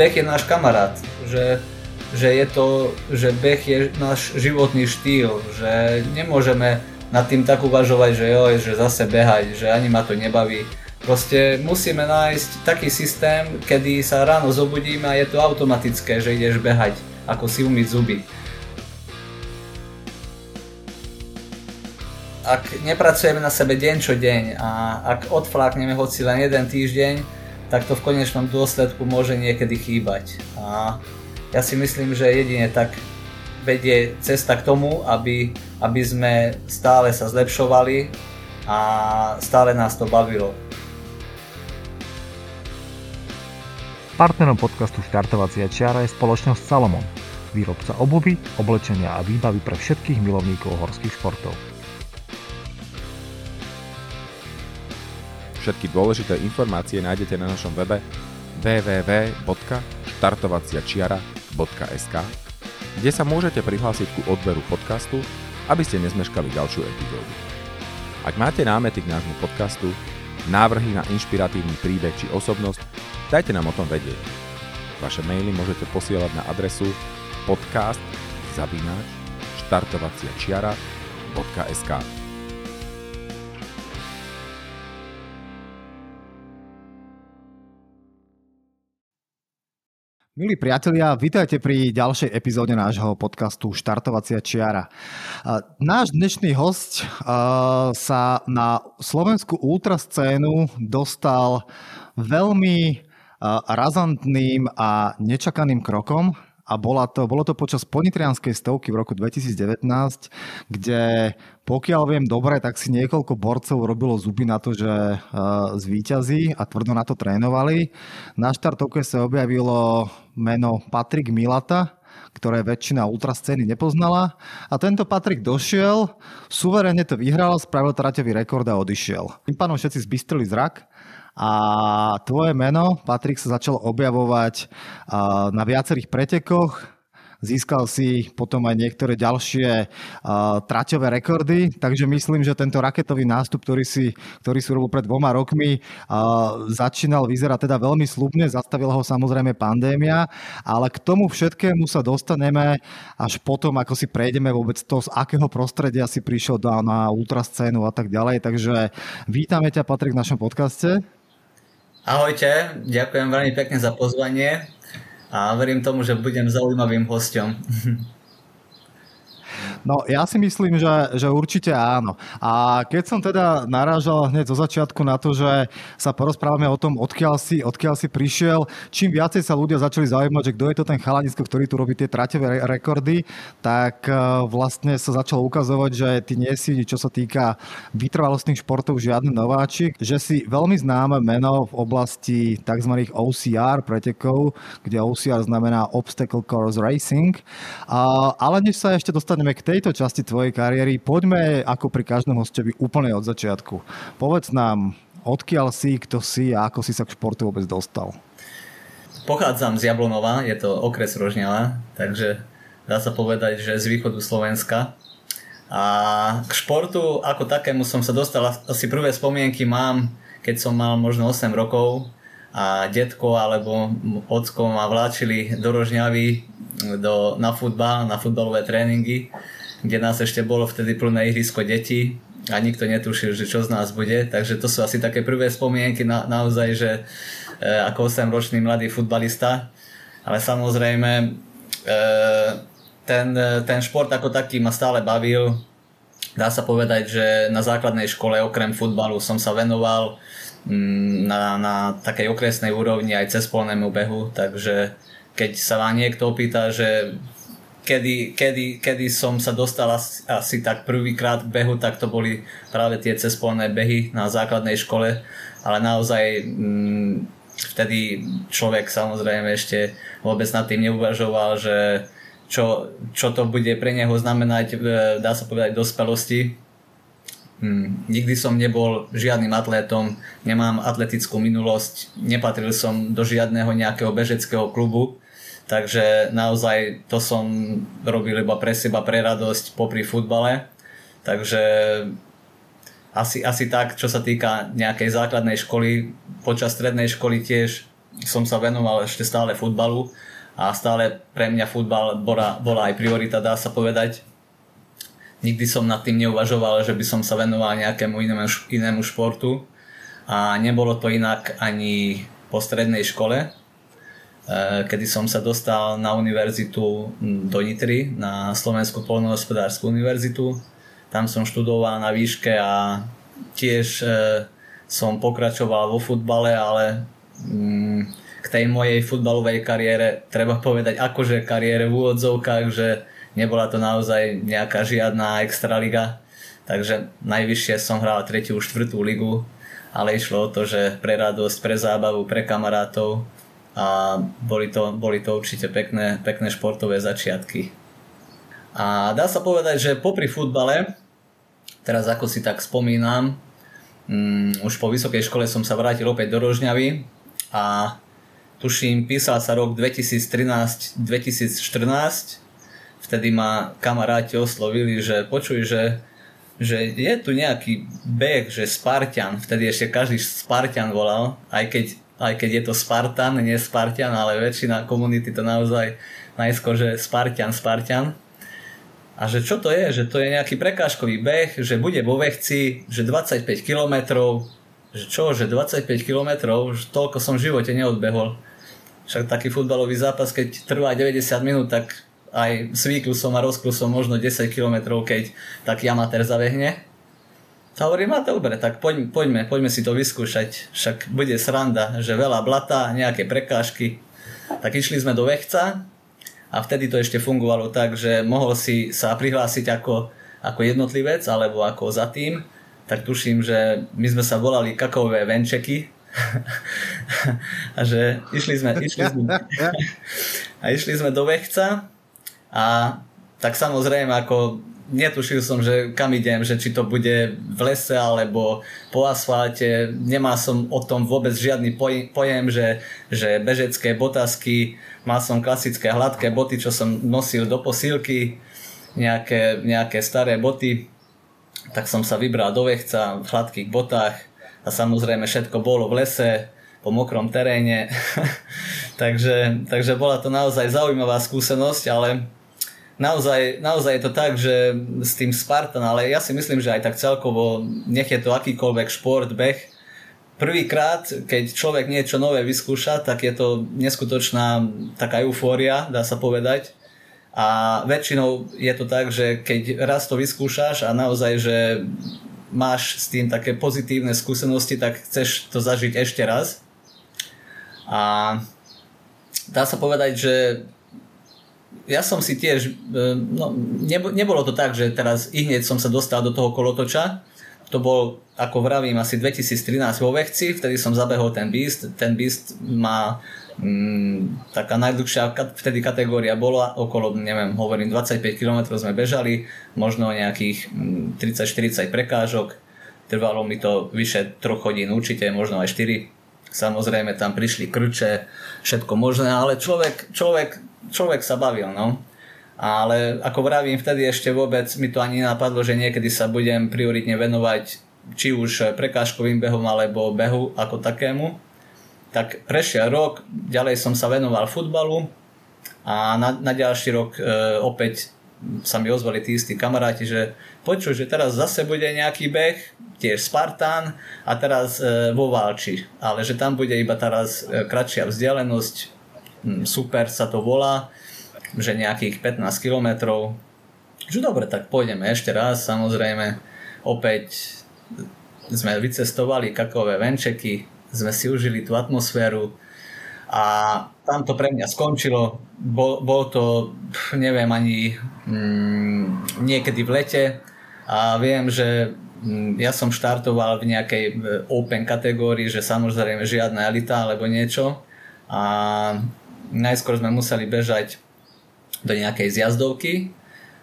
beh je náš kamarát, že, že je to, že beh je náš životný štýl, že nemôžeme nad tým tak uvažovať, že joj, že zase behať, že ani ma to nebaví. Proste musíme nájsť taký systém, kedy sa ráno zobudíme a je to automatické, že ideš behať, ako si umyť zuby. Ak nepracujeme na sebe deň čo deň a ak odflákneme hoci len jeden týždeň, tak to v konečnom dôsledku môže niekedy chýbať. A ja si myslím, že jedine tak vedie cesta k tomu, aby, aby sme stále sa zlepšovali a stále nás to bavilo. Partnerom podcastu Štartovacia čiara je spoločnosť Salomon, výrobca obuvy, oblečenia a výbavy pre všetkých milovníkov horských športov. Všetky dôležité informácie nájdete na našom webe www.štartovaciačiara.sk kde sa môžete prihlásiť ku odberu podcastu, aby ste nezmeškali ďalšiu epizódu. Ak máte námety k nášmu podcastu, návrhy na inšpiratívny príbeh či osobnosť, dajte nám o tom vedieť. Vaše maily môžete posielať na adresu podcast zavináč štartovacia Milí priatelia, vítajte pri ďalšej epizóde nášho podcastu Štartovacia čiara. Náš dnešný host sa na slovenskú ultrascénu dostal veľmi razantným a nečakaným krokom a bola to, bolo to počas ponitrianskej stovky v roku 2019, kde pokiaľ viem dobre, tak si niekoľko borcov robilo zuby na to, že uh, zvíťazí a tvrdo na to trénovali. Na štartovke sa objavilo meno Patrik Milata, ktoré väčšina ultrascény nepoznala. A tento Patrik došiel, suverénne to vyhral, spravil traťový rekord a odišiel. Tým pánom všetci zbystrili zrak a tvoje meno, Patrik, sa začal objavovať na viacerých pretekoch. Získal si potom aj niektoré ďalšie uh, traťové rekordy, takže myslím, že tento raketový nástup, ktorý si, ktorý si robil pred dvoma rokmi, uh, začínal vyzerať teda veľmi slubne, zastavila ho samozrejme pandémia, ale k tomu všetkému sa dostaneme až potom, ako si prejdeme vôbec to, z akého prostredia si prišiel na ultrascénu a tak ďalej. Takže vítame ťa, Patrik, v našom podcaste. Ahojte, ďakujem veľmi pekne za pozvanie a verím tomu, že budem zaujímavým hostom. No ja si myslím, že, že určite áno. A keď som teda narážal hneď zo začiatku na to, že sa porozprávame o tom, odkiaľ si, odkiaľ si prišiel, čím viacej sa ľudia začali zaujímať, že kto je to ten chalanisko, ktorý tu robí tie traťové rekordy, tak e, vlastne sa začalo ukazovať, že ty nie si, čo sa týka vytrvalostných športov, žiadny nováčik, že si veľmi známe meno v oblasti tzv. OCR pretekov, kde OCR znamená Obstacle Course Racing. Ale než sa ešte dostaneme k tejto časti tvojej kariéry poďme ako pri každom hostovi úplne od začiatku. Povedz nám, odkiaľ si, kto si a ako si sa k športu vôbec dostal. Pochádzam z Jablonova, je to okres Rožňava, takže dá sa povedať, že z východu Slovenska. A k športu ako takému som sa dostal, asi prvé spomienky mám, keď som mal možno 8 rokov a detko alebo ocko ma vláčili do Rožňavy do, na futbal, na futbalové tréningy kde nás ešte bolo vtedy plné ihrisko detí a nikto netušil, že čo z nás bude. Takže to sú asi také prvé spomienky na, naozaj, že e, ako 8-ročný mladý futbalista. Ale samozrejme e, ten, ten šport ako taký ma stále bavil. Dá sa povedať, že na základnej škole okrem futbalu som sa venoval na, na takej okresnej úrovni aj cez polnému behu, takže keď sa vám niekto opýta, že kedy, kedy, kedy som sa dostal asi, asi tak prvýkrát k behu, tak to boli práve tie cespolné behy na základnej škole, ale naozaj mm, vtedy človek samozrejme ešte vôbec nad tým neuvažoval, že čo, čo to bude pre neho znamenať, e, dá sa povedať, dospelosti. Hmm, nikdy som nebol žiadnym atlétom, nemám atletickú minulosť, nepatril som do žiadneho nejakého bežeckého klubu, Takže naozaj to som robil iba pre seba, pre radosť popri futbale. Takže asi, asi tak, čo sa týka nejakej základnej školy, počas strednej školy tiež som sa venoval ešte stále futbalu a stále pre mňa futbal bola, bola aj priorita, dá sa povedať. Nikdy som nad tým neuvažoval, že by som sa venoval nejakému inému, inému športu a nebolo to inak ani po strednej škole, e, kedy som sa dostal na univerzitu do Nitry, na Slovenskú polnohospodárskú univerzitu. Tam som študoval na výške a tiež e, som pokračoval vo futbale, ale mm, k tej mojej futbalovej kariére treba povedať akože kariére v úvodzovkách, že nebola to naozaj nejaká žiadna extraliga, takže najvyššie som hral 3. 4. ligu, ale išlo o to, že pre radosť, pre zábavu, pre kamarátov a boli to, boli to určite pekné, pekné športové začiatky. A dá sa povedať, že popri futbale, teraz ako si tak spomínam, um, už po vysokej škole som sa vrátil opäť do Rožňavy a tuším, písal sa rok 2013-2014, vtedy ma kamaráti oslovili, že počuj, že, že je tu nejaký beh, že Spartan, vtedy ešte každý Spartan volal, aj keď, aj keď je to Spartan, nie Spartan, ale väčšina komunity to naozaj najskôr, že Spartan, Spartan. A že čo to je? Že to je nejaký prekážkový beh, že bude vo Vechci, že 25 km, že čo, že 25 km, že toľko som v živote neodbehol. Však taký futbalový zápas, keď trvá 90 minút, tak aj svíkl som a rozkl som možno 10 km, keď taký amatér zabehne. A hovorím, a dobre, tak poďme, poďme, poďme si to vyskúšať. Však bude sranda, že veľa blata, nejaké prekážky. Tak išli sme do Vechca a vtedy to ešte fungovalo tak, že mohol si sa prihlásiť ako, ako jednotlivec alebo ako za tým. Tak tuším, že my sme sa volali kakové venčeky, a že išli sme, išli sme, a išli sme do Vechca a tak samozrejme ako netušil som, že kam idem, že či to bude v lese alebo po asfalte. Nemal som o tom vôbec žiadny pojem, že, že bežecké botasky, mal som klasické hladké boty, čo som nosil do posílky, nejaké, nejaké staré boty. Tak som sa vybral do vechca v hladkých botách a samozrejme všetko bolo v lese, po mokrom teréne. takže, takže bola to naozaj zaujímavá skúsenosť, ale naozaj, naozaj je to tak, že s tým Spartan, ale ja si myslím, že aj tak celkovo, nech je to akýkoľvek šport, beh, prvýkrát, keď človek niečo nové vyskúša, tak je to neskutočná taká eufória, dá sa povedať. A väčšinou je to tak, že keď raz to vyskúšaš a naozaj, že máš s tým také pozitívne skúsenosti, tak chceš to zažiť ešte raz. A dá sa povedať, že ja som si tiež, e, no, nebolo to tak, že teraz i hneď som sa dostal do toho kolotoča, to bol, ako vravím, asi 2013 vo Vechci, vtedy som zabehol ten Beast. Ten Beast má mm, taká najdlhšia vtedy kategória bola okolo, neviem, hovorím, 25 km sme bežali, možno nejakých 30-40 mm, prekážok. Trvalo mi to vyše 3 hodín určite, možno aj 4. Samozrejme tam prišli krče, všetko možné, ale človek, človek, človek sa bavil, no. Ale ako vravím, vtedy ešte vôbec mi to ani napadlo, že niekedy sa budem prioritne venovať či už prekážkovým behom alebo behu ako takému. Tak prešiel rok, ďalej som sa venoval futbalu a na, na ďalší rok e, opäť sa mi ozvali tí istí kamaráti, že počuj, že teraz zase bude nejaký beh, tiež Spartan a teraz e, vo Valči, ale že tam bude iba teraz e, kratšia vzdialenosť, super sa to volá, že nejakých 15 kilometrov. Že dobre, tak pôjdeme ešte raz, samozrejme. Opäť sme vycestovali kakové venčeky, sme si užili tú atmosféru a tam to pre mňa skončilo. Bol, bol to, neviem, ani mm, niekedy v lete a viem, že mm, ja som štartoval v nejakej open kategórii, že samozrejme žiadna elita alebo niečo a najskôr sme museli bežať do nejakej zjazdovky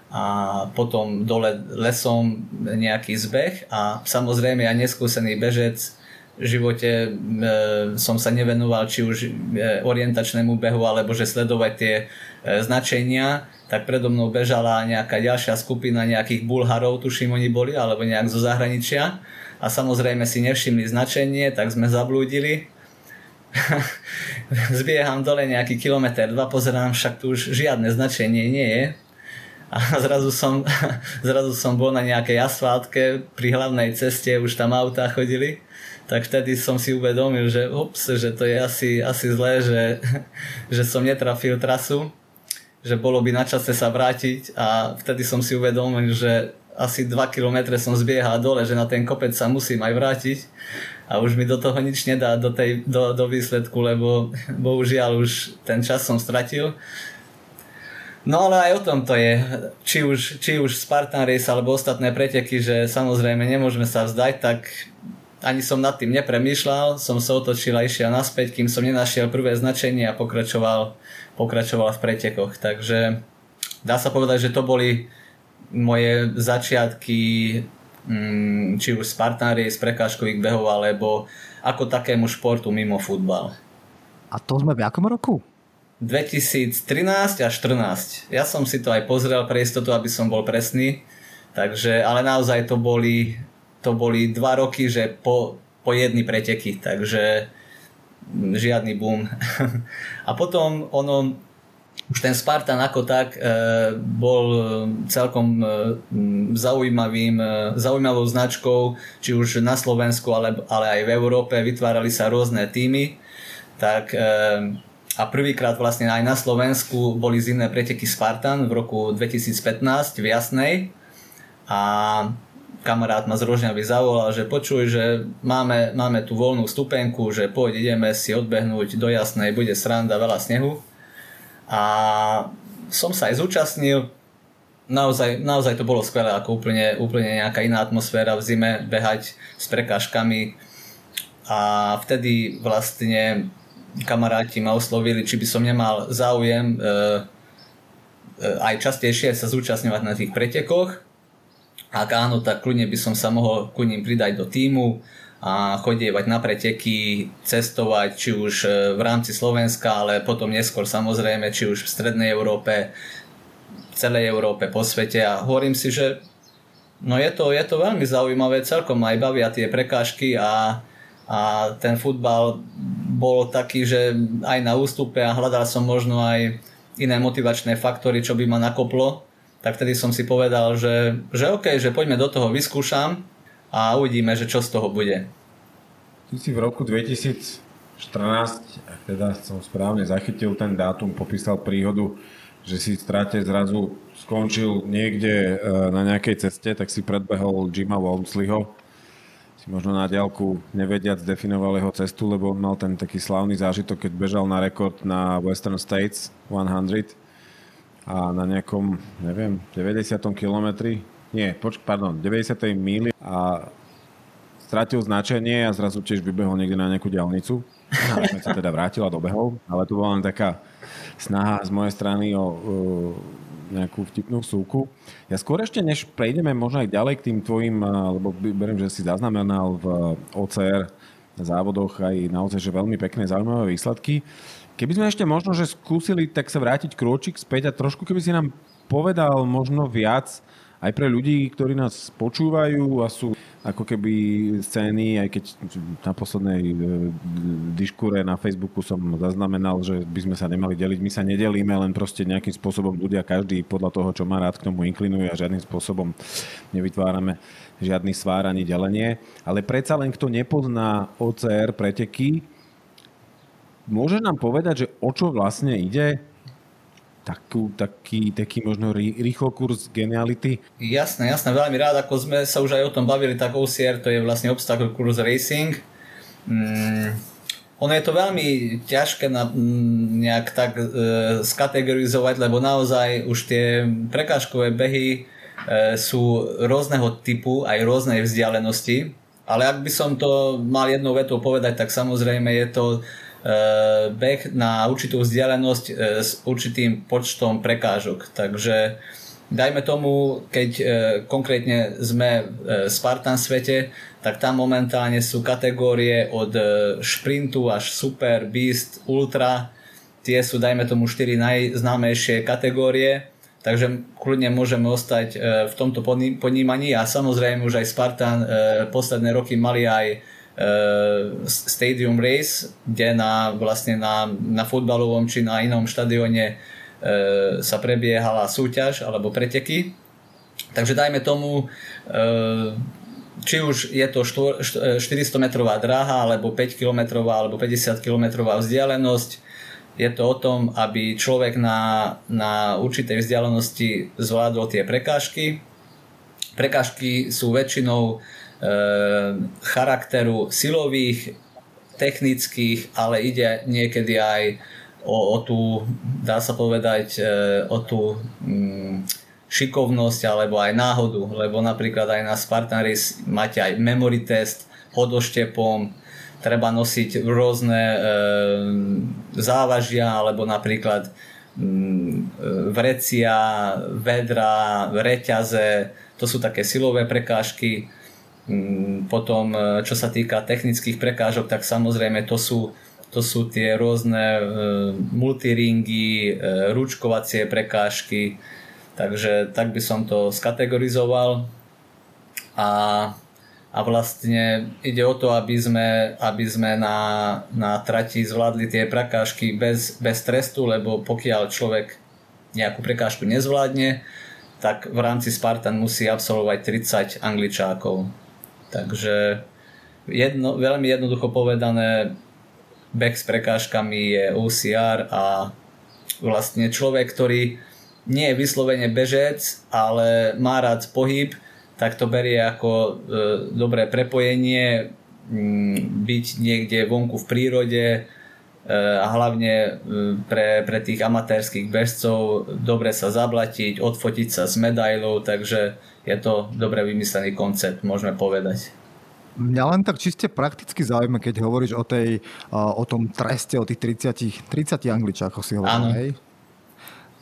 a potom dole lesom nejaký zbeh a samozrejme ja neskúsený bežec v živote e, som sa nevenoval či už e, orientačnému behu alebo že sledovať tie e, značenia, tak predo mnou bežala nejaká ďalšia skupina nejakých Bulharov, tuším oni boli, alebo nejak zo zahraničia. A samozrejme si nevšimli značenie, tak sme zablúdili zbieham dole nejaký kilometr, dva, pozerám, však tu už žiadne značenie nie je. A zrazu som, zrazu som bol na nejakej asfáltke pri hlavnej ceste, už tam autá chodili. Tak vtedy som si uvedomil, že ups, že to je asi, asi zlé, že, že som netrafil trasu, že bolo by na čase sa vrátiť a vtedy som si uvedomil, že asi 2 km som zbiehal dole, že na ten kopec sa musím aj vrátiť a už mi do toho nič nedá do, tej, do, do výsledku, lebo bohužiaľ už ten čas som stratil. No ale aj o tom to je, či už, či už Spartan Race alebo ostatné preteky, že samozrejme nemôžeme sa vzdať, tak ani som nad tým nepremýšľal, som sa otočil a išiel naspäť, kým som nenašiel prvé značenie a pokračoval, pokračoval v pretekoch. Takže dá sa povedať, že to boli moje začiatky či už Spartan Race, prekážkových behov, alebo ako takému športu mimo futbal. A to sme v akom roku? 2013 až 14. Ja som si to aj pozrel pre istotu, aby som bol presný. Takže, ale naozaj to boli, to boli dva roky, že po, po jedny preteky, takže žiadny boom. A potom ono, už ten Spartan ako tak e, bol celkom e, zaujímavým, e, zaujímavou značkou, či už na Slovensku, ale, ale aj v Európe. Vytvárali sa rôzne týmy. Tak, a prvýkrát vlastne aj na Slovensku boli zimné preteky Spartan v roku 2015 v Jasnej. A kamarát ma z Rožňavy zavolal, že počuj, že máme, máme tu voľnú stupenku, že poď ideme si odbehnúť do Jasnej, bude sranda, veľa snehu a som sa aj zúčastnil. Naozaj, naozaj to bolo skvelé, ako úplne, úplne nejaká iná atmosféra v zime, behať s prekážkami. A vtedy vlastne kamaráti ma oslovili, či by som nemal záujem e, e, aj častejšie sa zúčastňovať na tých pretekoch. Ak áno, tak kľudne by som sa mohol ku ním pridať do týmu a chodievať na preteky, cestovať či už e, v rámci Slovenska, ale potom neskôr samozrejme, či už v Strednej Európe, v celej Európe, po svete. A hovorím si, že no je to, je to veľmi zaujímavé, celkom aj bavia tie prekážky a, a ten futbal bol taký, že aj na ústupe a hľadal som možno aj iné motivačné faktory, čo by ma nakoplo, tak vtedy som si povedal, že, že OK, že poďme do toho, vyskúšam a uvidíme, že čo z toho bude. Ty si v roku 2014, ak teda som správne zachytil ten dátum, popísal príhodu, že si v strate zrazu skončil niekde e, na nejakej ceste, tak si predbehol Jima Walmsleyho. Si možno na diálku nevediac definoval jeho cestu, lebo on mal ten taký slávny zážitok, keď bežal na rekord na Western States 100 a na nejakom, neviem, 90. kilometri nie, poč- pardon, 90. míli a stratil značenie a zrazu tiež vybehol niekde na nejakú diálnicu. A sme sa teda vrátila do behov, ale to bola len taká snaha z mojej strany o, o nejakú vtipnú súku. Ja skôr ešte, než prejdeme možno aj ďalej k tým tvojim, lebo beriem, že si zaznamenal v OCR závodoch aj naozaj, že veľmi pekné, zaujímavé výsledky. Keby sme ešte možno, že skúsili tak sa vrátiť krôčik späť a trošku keby si nám povedal možno viac aj pre ľudí, ktorí nás počúvajú a sú ako keby scény, aj keď na poslednej e, diškúre na Facebooku som zaznamenal, že by sme sa nemali deliť. My sa nedelíme, len proste nejakým spôsobom ľudia, každý podľa toho, čo má rád, k tomu inklinuje a žiadnym spôsobom nevytvárame žiadny svár ani delenie. Ale predsa len, kto nepozná OCR preteky, môže nám povedať, že o čo vlastne ide? Takú, taký, taký možno rýchlo kurz geniality? Jasné, jasné, veľmi rád, ako sme sa už aj o tom bavili, tak OCR to je vlastne obstacle kurz racing. Mm, ono je to veľmi ťažké na, mm, nejak tak e, skategorizovať, lebo naozaj už tie prekážkové behy e, sú rôzneho typu, aj rôznej vzdialenosti. Ale ak by som to mal jednou vetou povedať, tak samozrejme je to beh na určitú vzdialenosť eh, s určitým počtom prekážok. Takže dajme tomu, keď eh, konkrétne sme v Spartan svete, tak tam momentálne sú kategórie od šprintu až super, beast, ultra. Tie sú, dajme tomu, 4 najznámejšie kategórie. Takže kľudne môžeme ostať v tomto ponímaní a samozrejme už aj Spartan posledné roky mali aj stadium race, kde na, vlastne na, na futbalovom či na inom štadióne sa prebiehala súťaž alebo preteky. Takže dajme tomu, či už je to 400 metrová dráha, alebo 5 kilometrová, alebo 50 kilometrová vzdialenosť, je to o tom, aby človek na, na určitej vzdialenosti zvládol tie prekážky. Prekážky sú väčšinou charakteru silových, technických, ale ide niekedy aj o, o tú, dá sa povedať, e, o tú mm, šikovnosť alebo aj náhodu, lebo napríklad aj na Spartan máte aj memory test, hodoštepom, treba nosiť rôzne e, závažia, alebo napríklad mm, vrecia, vedra, reťaze, to sú také silové prekážky. Mm, potom, e, čo sa týka technických prekážok, tak samozrejme to sú, to sú tie rôzne e, multiringy, e, ručkovacie prekážky, takže tak by som to skategorizoval. A a vlastne ide o to, aby sme, aby sme na, na trati zvládli tie prekážky bez, bez trestu, lebo pokiaľ človek nejakú prekážku nezvládne, tak v rámci Spartan musí absolvovať 30 angličákov. Takže jedno, veľmi jednoducho povedané, back s prekážkami je OCR a vlastne človek, ktorý nie je vyslovene bežec, ale má rád pohyb, tak to berie ako e, dobré prepojenie, m, byť niekde vonku v prírode a hlavne e, pre, pre tých amatérských bežcov dobre sa zablatiť, odfotiť sa s medailou, takže je to dobre vymyslený koncept, môžeme povedať. Mňa len tak čiste prakticky zaujíma, keď hovoríš o, tej, o tom treste, o tých 30, 30 angličákoch si hovoril, hej?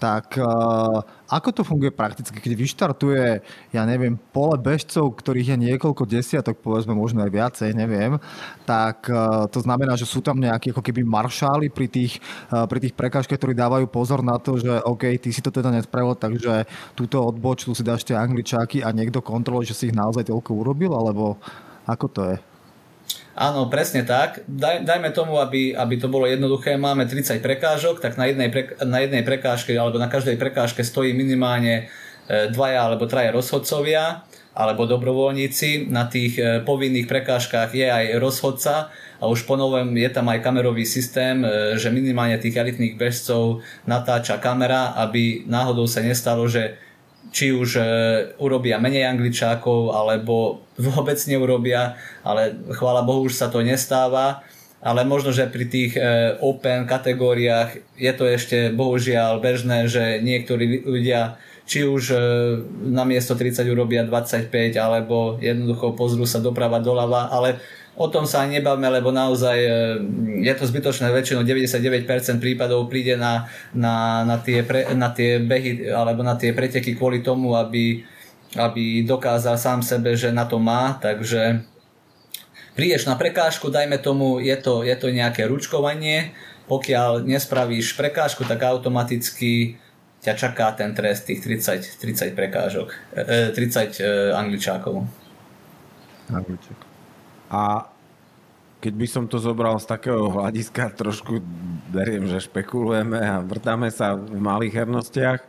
Tak uh, ako to funguje prakticky, keď vyštartuje, ja neviem, pole bežcov, ktorých je niekoľko desiatok, povedzme možno aj viacej, neviem, tak uh, to znamená, že sú tam nejakí ako keby maršáli pri tých, uh, pri tých prekážkach, ktorí dávajú pozor na to, že OK, ty si to teda nespravil, takže túto odboč, tu si dáš tie angličáky a niekto kontroluje, že si ich naozaj toľko urobil, alebo ako to je? Áno, presne tak. Daj, dajme tomu, aby, aby to bolo jednoduché. Máme 30 prekážok, tak na jednej, pre, na jednej prekážke alebo na každej prekážke stojí minimálne e, dvaja alebo traja rozhodcovia alebo dobrovoľníci. Na tých e, povinných prekážkach je aj rozhodca a už po novom je tam aj kamerový systém, e, že minimálne tých elitných bežcov natáča kamera, aby náhodou sa nestalo, že či už e, urobia menej angličákov, alebo vôbec neurobia, ale chvála Bohu už sa to nestáva. Ale možno, že pri tých e, open kategóriách je to ešte bohužiaľ bežné, že niektorí ľudia či už e, na miesto 30 urobia 25, alebo jednoducho pozrú sa doprava doľava, ale o tom sa ani nebavme, lebo naozaj e, je to zbytočné, väčšinou 99% prípadov príde na, na, na, tie pre, na tie behy alebo na tie preteky kvôli tomu, aby, aby dokázal sám sebe, že na to má, takže prídeš na prekážku, dajme tomu, je to, je to nejaké ručkovanie, pokiaľ nespravíš prekážku, tak automaticky ťa čaká ten trest tých 30, 30 prekážok, 30 e, e, angličákov. A keď by som to zobral z takého hľadiska, trošku beriem, že špekulujeme a vrtáme sa v malých hernostiach,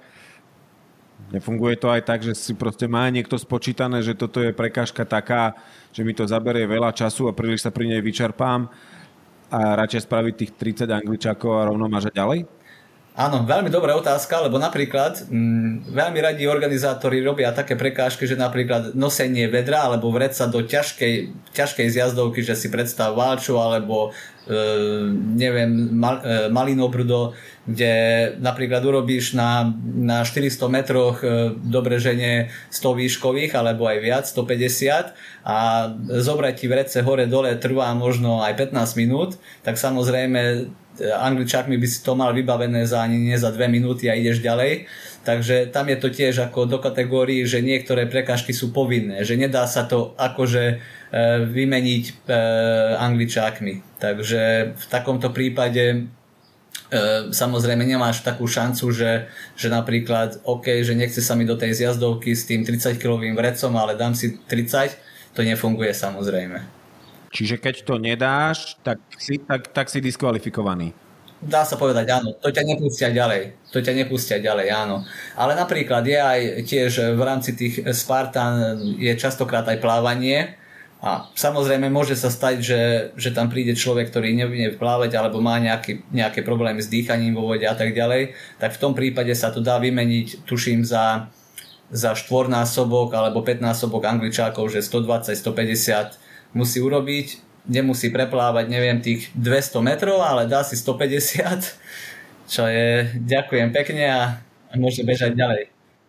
Nefunguje to aj tak, že si proste má niekto spočítané, že toto je prekážka taká, že mi to zaberie veľa času a príliš sa pri nej vyčerpám a radšej spraviť tých 30 angličákov a rovno mažať ďalej? Áno, veľmi dobrá otázka, lebo napríklad mm, veľmi radi organizátori robia také prekážky, že napríklad nosenie vedra alebo vreca do ťažkej, ťažkej zjazdovky, že si predstav válču alebo e, neviem, mal, e, malinobrdo, kde napríklad urobíš na, na 400 metroch e, dobreženie 100 výškových alebo aj viac, 150 a zobrať ti vrece hore dole trvá možno aj 15 minút, tak samozrejme angličákmi by si to mal vybavené za ani nie za dve minúty a ideš ďalej. Takže tam je to tiež ako do kategórií, že niektoré prekážky sú povinné, že nedá sa to akože e, vymeniť e, angličákmi. Takže v takomto prípade e, samozrejme nemáš takú šancu, že, že napríklad OK, že nechce sa mi do tej zjazdovky s tým 30 kilovým vrecom, ale dám si 30, to nefunguje samozrejme. Čiže keď to nedáš, tak si, tak, tak si diskvalifikovaný. Dá sa povedať áno, to ťa nepustia ďalej, to ťa nepustia ďalej, áno. Ale napríklad je aj tiež v rámci tých Spartan je častokrát aj plávanie, a samozrejme môže sa stať, že, že tam príde človek, ktorý nevie plávať alebo má nejaký, nejaké problémy s dýchaním vo vode a tak ďalej, tak v tom prípade sa to dá vymeniť, tuším, za, za štvornásobok alebo 5 násobok angličákov, že 120, 150 musí urobiť, nemusí preplávať, neviem, tých 200 metrov, ale dá si 150, čo je, ďakujem pekne a môže bežať ďalej.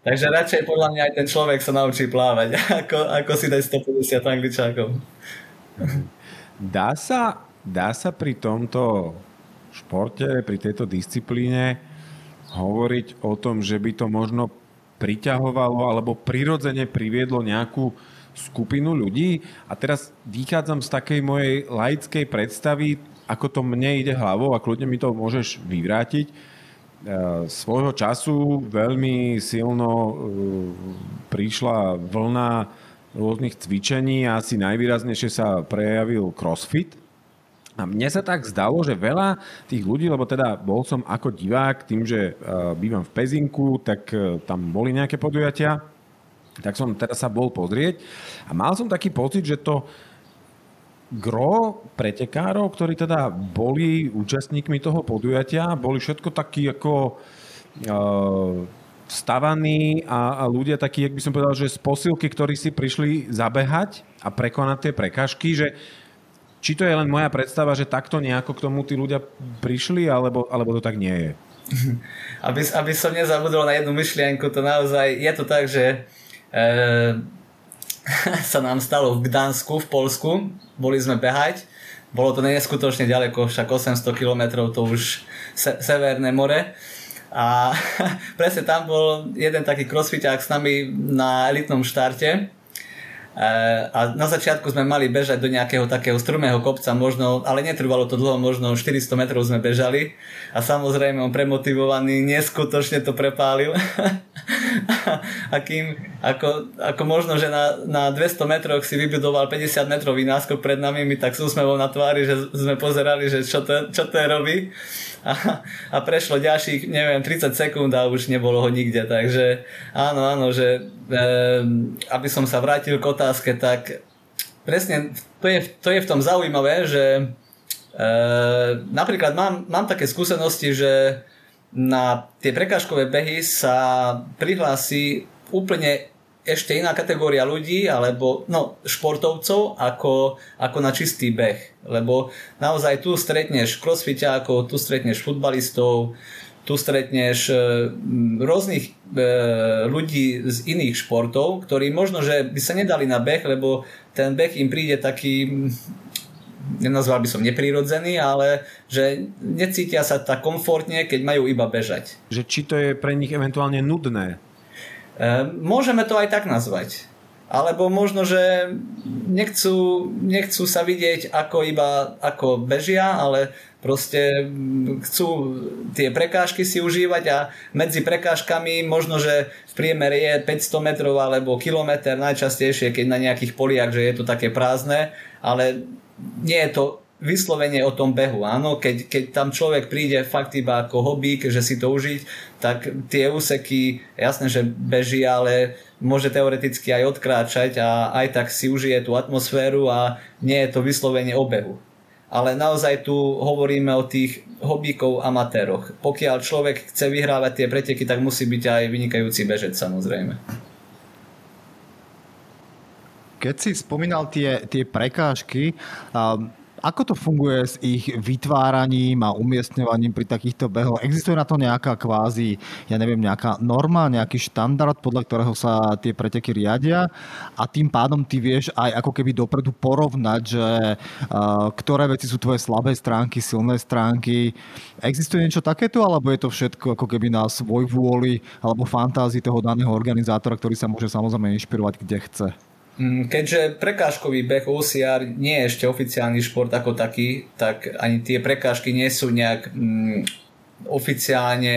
Takže radšej podľa mňa aj ten človek sa naučí plávať, ako, ako si dať 150 angličákov. Dá sa, dá sa pri tomto športe, pri tejto disciplíne hovoriť o tom, že by to možno priťahovalo alebo prirodzene priviedlo nejakú skupinu ľudí. A teraz vychádzam z takej mojej laickej predstavy, ako to mne ide hlavou a kľudne mi to môžeš vyvrátiť E, svojho času veľmi silno e, prišla vlna rôznych cvičení a asi najvýraznejšie sa prejavil crossfit. A mne sa tak zdalo, že veľa tých ľudí, lebo teda bol som ako divák tým, že e, bývam v Pezinku, tak tam boli nejaké podujatia, tak som teda sa bol pozrieť a mal som taký pocit, že to gro pretekárov, ktorí teda boli účastníkmi toho podujatia, boli všetko takí ako uh, stavaní a, a ľudia takí, jak by som povedal, že z posilky, ktorí si prišli zabehať a prekonať tie prekážky, že či to je len moja predstava, že takto nejako k tomu tí ľudia prišli, alebo, alebo to tak nie je? Aby, aby som nezabudol na jednu myšlienku, to naozaj je to tak, že e, sa nám stalo v Gdansku, v Polsku. Boli sme behať. Bolo to neskutočne ďaleko, však 800 km, to už se- Severné more. A presne tam bol jeden taký crossfiták s nami na elitnom štarte. E, a na začiatku sme mali bežať do nejakého takého strmého kopca, možno, ale netrvalo to dlho, možno 400 metrov sme bežali a samozrejme on premotivovaný neskutočne to prepálil a kým, ako, ako možno, že na, na 200 metroch si vybudoval 50 metrový náskok pred nami, my tak s úsmevom na tvári, že sme pozerali, že čo to, čo to robí. A, a prešlo ďalších, neviem, 30 sekúnd a už nebolo ho nikde, takže áno, áno, že e, aby som sa vrátil k otázke, tak presne to je, to je v tom zaujímavé, že e, napríklad mám, mám také skúsenosti, že na tie prekážkové behy sa prihlási úplne ešte iná kategória ľudí alebo no, športovcov ako, ako na čistý beh. Lebo naozaj tu stretneš crossfiťákov, tu stretneš futbalistov, tu stretneš e, rôznych e, ľudí z iných športov, ktorí možno, že by sa nedali na beh, lebo ten beh im príde taký nenazval by som neprirodzený, ale že necítia sa tak komfortne, keď majú iba bežať. Že či to je pre nich eventuálne nudné? E, môžeme to aj tak nazvať. Alebo možno, že nechcú, nechcú sa vidieť ako iba ako bežia, ale proste chcú tie prekážky si užívať a medzi prekážkami možno, že v priemere je 500 metrov alebo kilometr najčastejšie, keď na nejakých poliach, že je to také prázdne, ale nie je to vyslovene o tom behu. Áno, keď, keď tam človek príde fakt iba ako hobby, že si to užiť, tak tie úseky, jasné, že beží, ale môže teoreticky aj odkráčať a aj tak si užije tú atmosféru a nie je to vyslovene o behu. Ale naozaj tu hovoríme o tých hobíkov amatéroch. Pokiaľ človek chce vyhrávať tie preteky, tak musí byť aj vynikajúci bežec samozrejme. Keď si spomínal tie, tie prekážky, um, ako to funguje s ich vytváraním a umiestňovaním pri takýchto behoch? Existuje na to nejaká kvázi, ja neviem, nejaká norma, nejaký štandard, podľa ktorého sa tie preteky riadia a tým pádom ty vieš aj ako keby dopredu porovnať, že ktoré veci sú tvoje slabé stránky, silné stránky. Existuje niečo takéto, alebo je to všetko ako keby na svoj vôli alebo fantázii toho daného organizátora, ktorý sa môže samozrejme inšpirovať kde chce? Mm, keďže prekážkový beh OCR nie je ešte oficiálny šport ako taký, tak ani tie prekážky nie sú nejak mm, oficiálne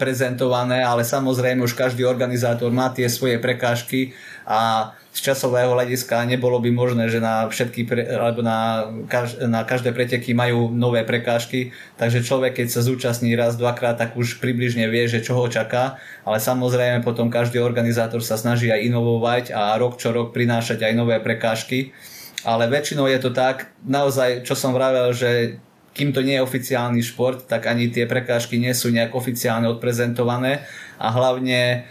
prezentované, ale samozrejme už každý organizátor má tie svoje prekážky a z časového hľadiska nebolo by možné, že na všetky pre, alebo na, kaž, na každé preteky majú nové prekážky, takže človek keď sa zúčastní raz, dvakrát, tak už približne vie, že čo ho čaká, ale samozrejme potom každý organizátor sa snaží aj inovovať a rok čo rok prinášať aj nové prekážky, ale väčšinou je to tak, naozaj, čo som vravel, že kým to nie je oficiálny šport, tak ani tie prekážky nie sú nejak oficiálne odprezentované. A hlavne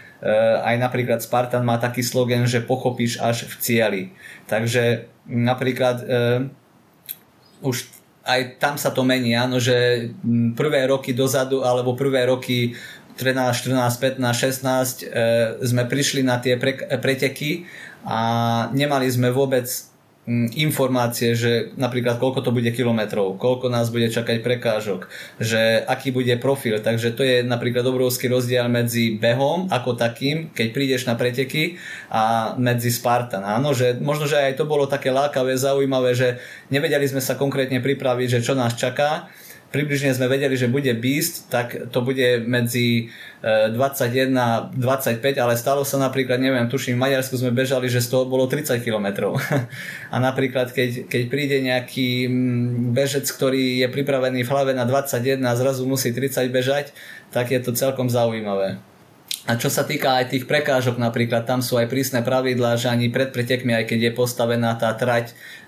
aj napríklad Spartan má taký slogan, že pochopíš až v cieli. Takže napríklad uh, už aj tam sa to mení, áno, že hm, prvé roky dozadu alebo prvé roky 13, 14, 15, 16 e, sme prišli na tie pre, preteky a nemali sme vôbec Mm, informácie, že napríklad koľko to bude kilometrov, koľko nás bude čakať prekážok, že aký bude profil. Takže to je napríklad obrovský rozdiel medzi behom ako takým, keď prídeš na preteky a medzi Spartan. Áno, že možno, že aj to bolo také lákavé, zaujímavé, že nevedeli sme sa konkrétne pripraviť, že čo nás čaká približne sme vedeli, že bude Beast, tak to bude medzi 21 a 25, ale stalo sa napríklad, neviem, tuším, v Maďarsku sme bežali, že z toho bolo 30 km. a napríklad, keď, keď príde nejaký mm, bežec, ktorý je pripravený v hlave na 21 a zrazu musí 30 bežať, tak je to celkom zaujímavé. A čo sa týka aj tých prekážok napríklad, tam sú aj prísne pravidlá, že ani pred pretekmi, aj keď je postavená tá trať, Eh,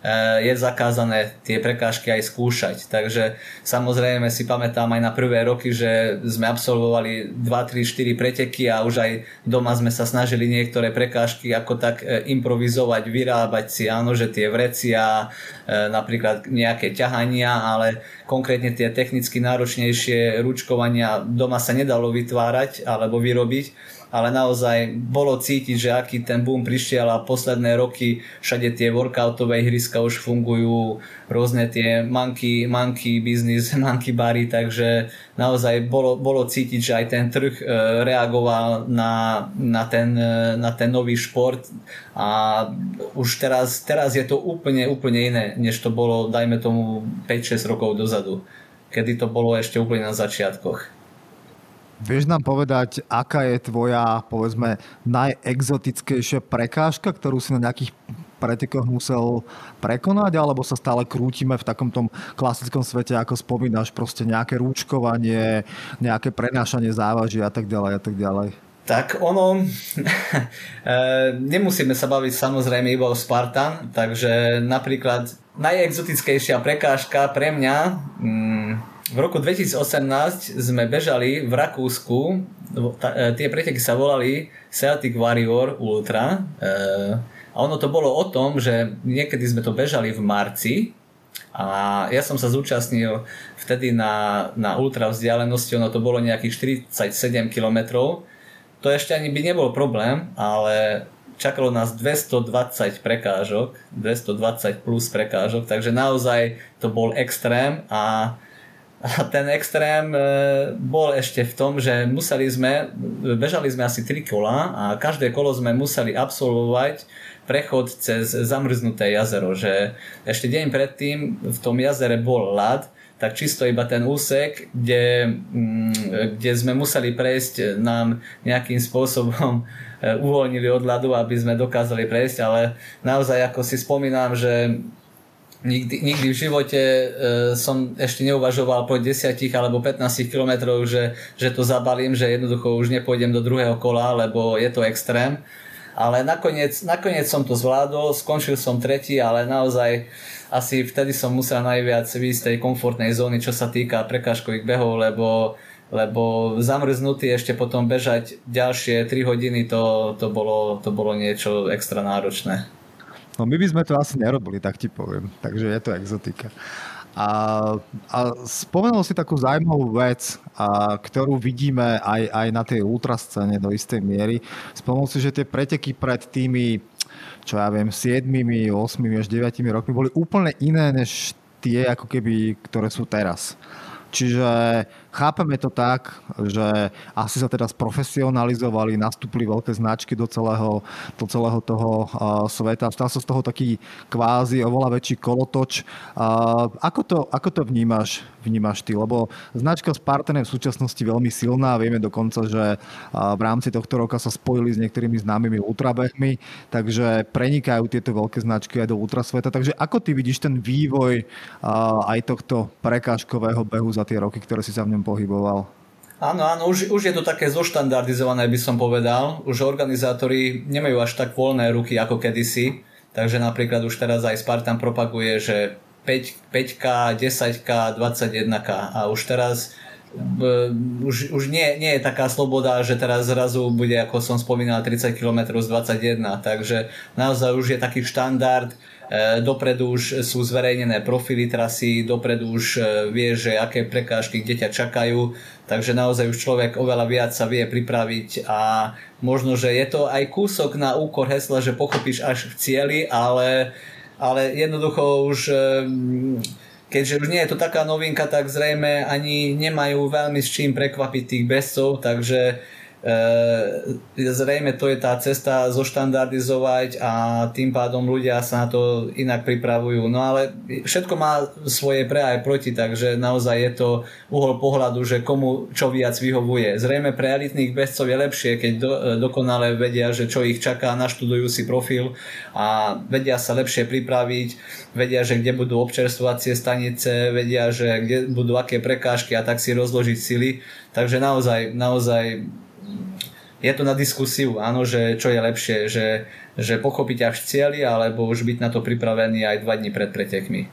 je zakázané tie prekážky aj skúšať. Takže samozrejme si pamätám aj na prvé roky, že sme absolvovali 2, 3, 4 preteky a už aj doma sme sa snažili niektoré prekážky ako tak eh, improvizovať, vyrábať si, áno, že tie vrecia, eh, napríklad nejaké ťahania, ale konkrétne tie technicky náročnejšie ručkovania doma sa nedalo vytvárať alebo vyrobiť ale naozaj bolo cítiť, že aký ten boom prišiel a posledné roky všade tie workoutové ihriska už fungujú, rôzne tie monkey, monkey business, monkey bary, takže naozaj bolo, bolo cítiť, že aj ten trh e, reagoval na, na, ten, e, na ten nový šport a už teraz, teraz je to úplne, úplne iné, než to bolo, dajme tomu 5-6 rokov dozadu, kedy to bolo ešte úplne na začiatkoch. Vieš nám povedať, aká je tvoja, povedzme, najexotickejšia prekážka, ktorú si na nejakých pretekoch musel prekonať, alebo sa stále krútime v takom tom klasickom svete, ako spomínaš, proste nejaké rúčkovanie, nejaké prenášanie závaží a tak ďalej a tak ďalej. Tak ono, nemusíme sa baviť samozrejme iba o Spartan, takže napríklad najexotickejšia prekážka pre mňa, mm, v roku 2018 sme bežali v Rakúsku, e, tie preteky sa volali Celtic Warrior Ultra. E, a ono to bolo o tom, že niekedy sme to bežali v marci. A ja som sa zúčastnil vtedy na, na ultra vzdialenosti, ono to bolo nejakých 47 km. To ešte ani by nebol problém, ale čakalo nás 220 prekážok, 220 plus prekážok, takže naozaj to bol extrém a a ten extrém e, bol ešte v tom, že museli sme, bežali sme asi 3 kola a každé kolo sme museli absolvovať prechod cez zamrznuté jazero, že ešte deň predtým v tom jazere bol ľad, tak čisto iba ten úsek, kde, mm, kde sme museli prejsť, nám nejakým spôsobom e, uvoľnili od ľadu, aby sme dokázali prejsť, ale naozaj ako si spomínam, že Nikdy, nikdy v živote e, som ešte neuvažoval po 10 alebo 15 kilometrov, že, že to zabalím, že jednoducho už nepôjdem do druhého kola, lebo je to extrém. Ale nakoniec, nakoniec som to zvládol, skončil som tretí, ale naozaj asi vtedy som musel najviac výjsť z tej komfortnej zóny, čo sa týka prekážkových behov, lebo lebo zamrznutý ešte potom bežať ďalšie 3 hodiny, to, to, bolo, to bolo niečo extra náročné. No my by sme to asi nerobili, tak ti poviem. Takže je to exotika. A, a spomenul si takú zaujímavú vec, a, ktorú vidíme aj, aj na tej ultrascéne do istej miery. Spomenul si, že tie preteky pred tými, čo ja viem, 7, 8 až 9 rokmi boli úplne iné než tie, ako keby, ktoré sú teraz. Čiže chápeme to tak, že asi sa teda sprofesionalizovali, nastúpili veľké značky do celého, do celého toho uh, sveta. Stal sa z toho taký kvázi oveľa väčší kolotoč. Uh, ako, to, ako to vnímaš, vnímaš ty? Lebo značka Spartan je v súčasnosti veľmi silná. Vieme dokonca, že uh, v rámci tohto roka sa spojili s niektorými známymi ultrabehmi, takže prenikajú tieto veľké značky aj do ultrasveta. Takže ako ty vidíš ten vývoj uh, aj tohto prekážkového behu za tie roky, ktoré si sa v ňom pohyboval. Áno, áno, už, už je to také zoštandardizované, by som povedal. Už organizátori nemajú až tak voľné ruky ako kedysi. Takže napríklad už teraz aj Spartan propaguje, že 5, 5K, 10K, 21K a už teraz už, už nie, nie je taká sloboda, že teraz zrazu bude, ako som spomínal, 30 km z 21, takže naozaj už je taký štandard, e, dopredu už sú zverejnené profily trasy, dopredu už e, vie, že aké prekážky kde ťa čakajú, takže naozaj už človek oveľa viac sa vie pripraviť a možno, že je to aj kúsok na úkor hesla, že pochopíš až v cieli, ale, ale jednoducho už e, keďže už nie je to taká novinka, tak zrejme ani nemajú veľmi s čím prekvapiť tých bezcov, takže e, zrejme to je tá cesta zoštandardizovať a tým pádom ľudia sa na to inak pripravujú. No ale všetko má svoje pre aj proti, takže naozaj je to uhol pohľadu, že komu čo viac vyhovuje. Zrejme pre elitných bezcov je lepšie, keď do, e, dokonale vedia, že čo ich čaká, naštudujú si profil a vedia sa lepšie pripraviť, vedia, že kde budú občerstvovacie stanice, vedia, že kde budú aké prekážky a tak si rozložiť sily. Takže naozaj, naozaj je to na diskusiu, áno, že čo je lepšie, že, že pochopiť až cieli, alebo už byť na to pripravený aj dva dní pred pretekmi.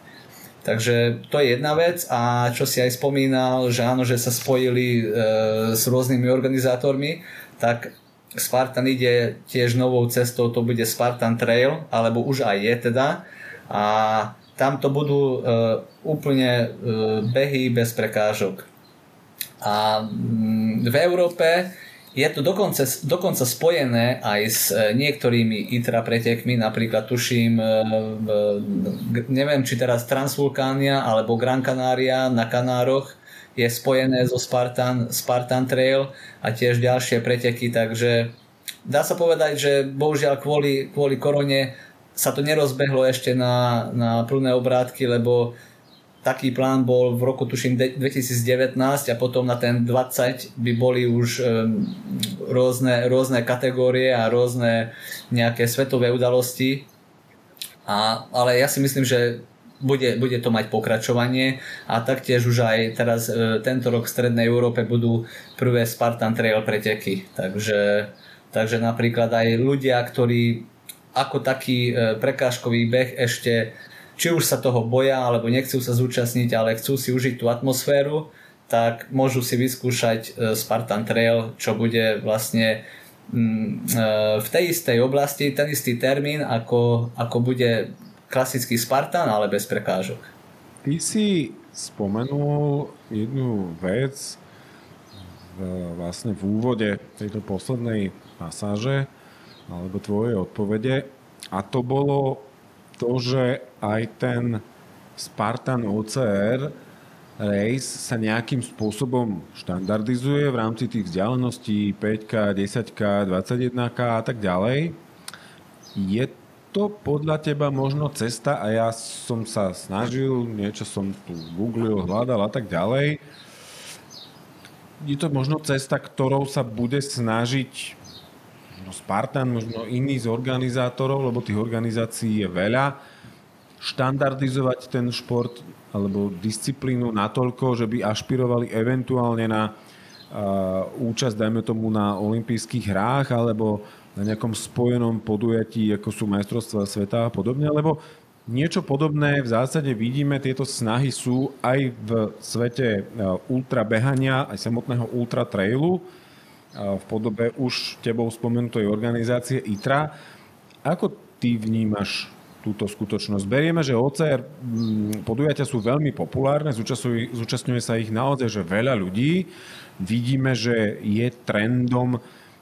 Takže to je jedna vec a čo si aj spomínal, že áno, že sa spojili e, s rôznymi organizátormi, tak Spartan ide tiež novou cestou, to bude Spartan Trail, alebo už aj je teda. A tam to budú e, úplne e, behy bez prekážok. A mm, v Európe je to dokonca, dokonca spojené aj s e, niektorými ITRA pretekmi, napríklad tuším, e, neviem či teraz Transvulkánia alebo Gran Canaria na Kanároch je spojené so Spartan, Spartan Trail a tiež ďalšie preteky, takže dá sa povedať, že bohužiaľ kvôli, kvôli korone sa to nerozbehlo ešte na, na plné obrátky, lebo taký plán bol v roku tuším 2019 a potom na ten 20 by boli už rôzne, rôzne kategórie a rôzne nejaké svetové udalosti. A, ale ja si myslím, že bude, bude to mať pokračovanie a taktiež už aj teraz e, tento rok v Strednej Európe budú prvé Spartan Trail preteky. Takže, takže napríklad aj ľudia, ktorí ako taký e, prekážkový beh ešte či už sa toho boja, alebo nechcú sa zúčastniť, ale chcú si užiť tú atmosféru, tak môžu si vyskúšať e, Spartan Trail, čo bude vlastne mm, e, v tej istej oblasti, ten istý termín, ako, ako bude klasický Spartan, ale bez prekážok. Ty si spomenul jednu vec v, vlastne v úvode tejto poslednej pasáže alebo tvojej odpovede a to bolo to, že aj ten Spartan OCR race sa nejakým spôsobom štandardizuje v rámci tých vzdialeností 5K, 10K, 21K a tak ďalej. Je to podľa teba možno cesta a ja som sa snažil, niečo som tu googlil, hľadal a tak ďalej. Je to možno cesta, ktorou sa bude snažiť možno Spartan, možno iný z organizátorov, lebo tých organizácií je veľa, štandardizovať ten šport alebo disciplínu natoľko, že by ašpirovali eventuálne na uh, účasť, dajme tomu, na olympijských hrách alebo na nejakom spojenom podujatí, ako sú majstrovstvá sveta a podobne, lebo niečo podobné v zásade vidíme, tieto snahy sú aj v svete ultra behania, aj samotného ultra trailu, v podobe už tebou spomenutej organizácie ITRA. Ako ty vnímaš túto skutočnosť? Berieme, že OCR mm, podujatia sú veľmi populárne, zúčastňuje sa ich naozaj že veľa ľudí. Vidíme, že je trendom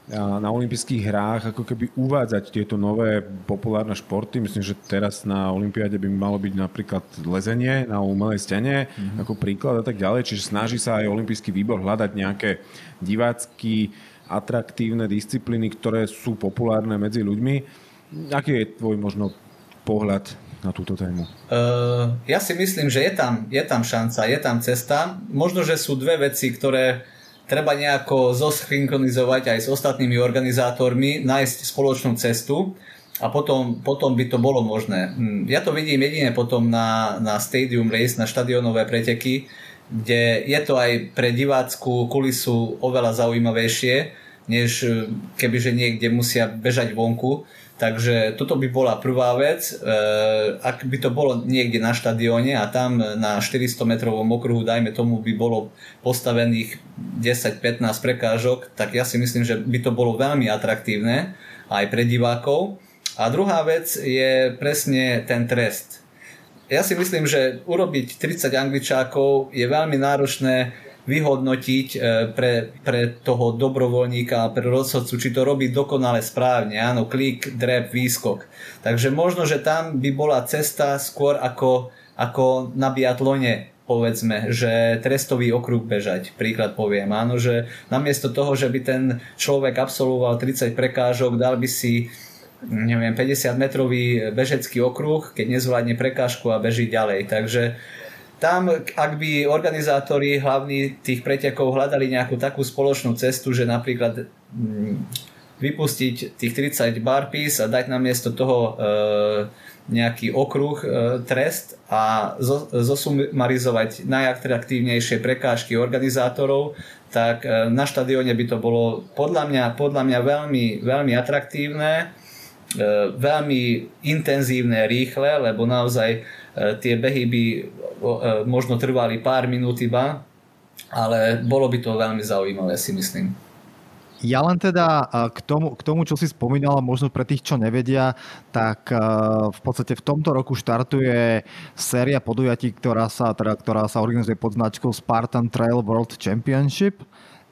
na olympijských hrách ako keby uvádzať tieto nové populárne športy. Myslím, že teraz na olympiáde by malo byť napríklad lezenie na umelej stene mm-hmm. ako príklad a tak ďalej. Čiže snaží sa aj olympijský výbor hľadať nejaké divácky atraktívne disciplíny, ktoré sú populárne medzi ľuďmi. Aký je tvoj možno pohľad na túto tému? Uh, ja si myslím, že je tam, je tam šanca, je tam cesta. Možno, že sú dve veci, ktoré treba nejako zosynchronizovať aj s ostatnými organizátormi, nájsť spoločnú cestu a potom, potom by to bolo možné. Hm, ja to vidím jedine potom na, na Stadium Race, na štadionové preteky, kde je to aj pre diváckú kulisu oveľa zaujímavejšie, než kebyže niekde musia bežať vonku Takže toto by bola prvá vec. E, ak by to bolo niekde na štadióne a tam na 400 metrovom okruhu, dajme tomu, by bolo postavených 10-15 prekážok, tak ja si myslím, že by to bolo veľmi atraktívne aj pre divákov. A druhá vec je presne ten trest. Ja si myslím, že urobiť 30 angličákov je veľmi náročné vyhodnotiť e, pre, pre toho dobrovoľníka, pre rozhodcu, či to robí dokonale správne. Áno, klik, drep, výskok. Takže možno, že tam by bola cesta skôr ako, ako na biatlone povedzme, že trestový okruh bežať. Príklad poviem, áno, že namiesto toho, že by ten človek absolvoval 30 prekážok, dal by si neviem, 50 metrový bežecký okruh, keď nezvládne prekážku a beží ďalej. Takže tam, ak by organizátori hlavní tých pretekov hľadali nejakú takú spoločnú cestu, že napríklad mm, vypustiť tých 30 barpís a dať na miesto toho e, nejaký okruh e, trest a zo, zosumarizovať najatraktívnejšie prekážky organizátorov, tak e, na štadióne by to bolo podľa mňa, podľa mňa veľmi, veľmi atraktívne, e, veľmi intenzívne, rýchle, lebo naozaj E, tie behy by e, možno trvali pár minút iba, ale bolo by to veľmi zaujímavé, si myslím. Ja len teda e, k tomu, k tomu, čo si spomínala, možno pre tých, čo nevedia, tak v podstate v tomto roku štartuje séria podujatí, ktorá sa, teda, ktorá sa organizuje pod značkou Spartan Trail World Championship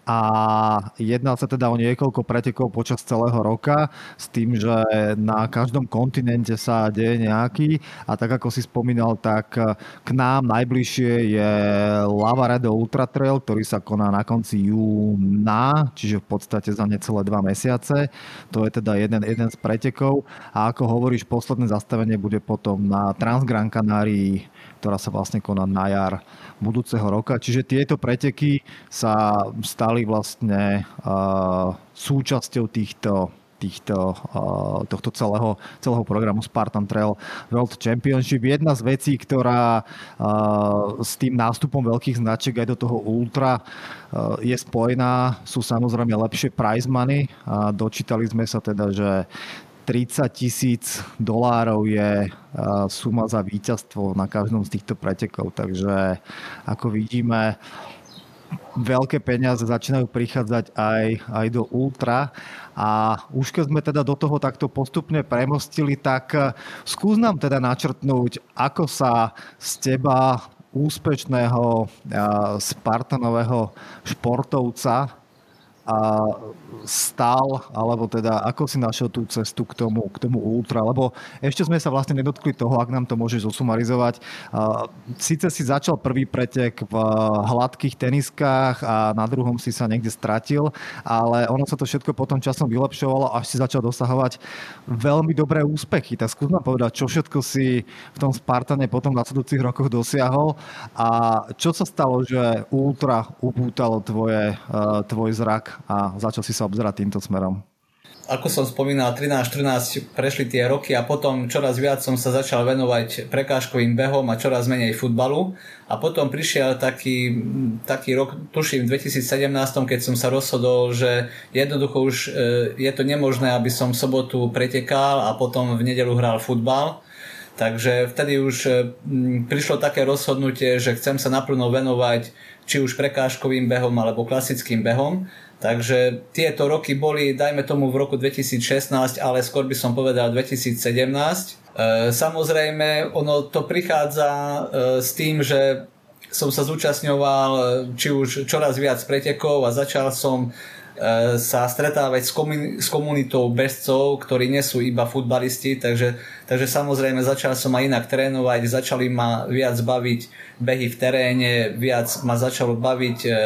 a jedná sa teda o niekoľko pretekov počas celého roka s tým, že na každom kontinente sa deje nejaký a tak ako si spomínal, tak k nám najbližšie je Lavaredo Ultra Trail, ktorý sa koná na konci júna, čiže v podstate za necelé dva mesiace. To je teda jeden, jeden z pretekov a ako hovoríš, posledné zastavenie bude potom na Transgran Canarii, ktorá sa vlastne koná na jar budúceho roka. Čiže tieto preteky sa stali vlastne súčasťou týchto týchto, tohto celého, celého programu Spartan Trail World Championship. Jedna z vecí, ktorá s tým nástupom veľkých značiek aj do toho ultra je spojená, sú samozrejme lepšie prize money. Dočítali sme sa teda, že 30 tisíc dolárov je suma za víťazstvo na každom z týchto pretekov, takže ako vidíme, veľké peniaze začínajú prichádzať aj, aj do ultra. A už keď sme teda do toho takto postupne premostili, tak skús nám teda načrtnúť, ako sa z teba úspešného Spartanového športovca stal, alebo teda ako si našiel tú cestu k tomu, k tomu ultra, lebo ešte sme sa vlastne nedotkli toho, ak nám to môžeš zosumarizovať. Sice si začal prvý pretek v hladkých teniskách a na druhom si sa niekde stratil, ale ono sa to všetko potom časom vylepšovalo, až si začal dosahovať veľmi dobré úspechy. Tak skús nám povedať, čo všetko si v tom Spartane potom v nasledujúcich rokoch dosiahol a čo sa stalo, že ultra upútalo tvoje, tvoj zrak a začal si sa obzerať týmto smerom? Ako som spomínal, 13-14 prešli tie roky a potom čoraz viac som sa začal venovať prekážkovým behom a čoraz menej futbalu. A potom prišiel taký, taký rok, tuším v 2017, keď som sa rozhodol, že jednoducho už e, je to nemožné, aby som v sobotu pretekal a potom v nedelu hral futbal. Takže vtedy už e, prišlo také rozhodnutie, že chcem sa naplno venovať či už prekážkovým behom alebo klasickým behom Takže tieto roky boli, dajme tomu v roku 2016, ale skôr by som povedal 2017. E, samozrejme, ono to prichádza e, s tým, že som sa zúčastňoval e, či už čoraz viac pretekov a začal som sa stretávať s, komun- s komunitou bežcov, ktorí nie sú iba futbalisti, takže, takže samozrejme začal som aj inak trénovať, začali ma viac baviť behy v teréne, viac ma začalo baviť e, e,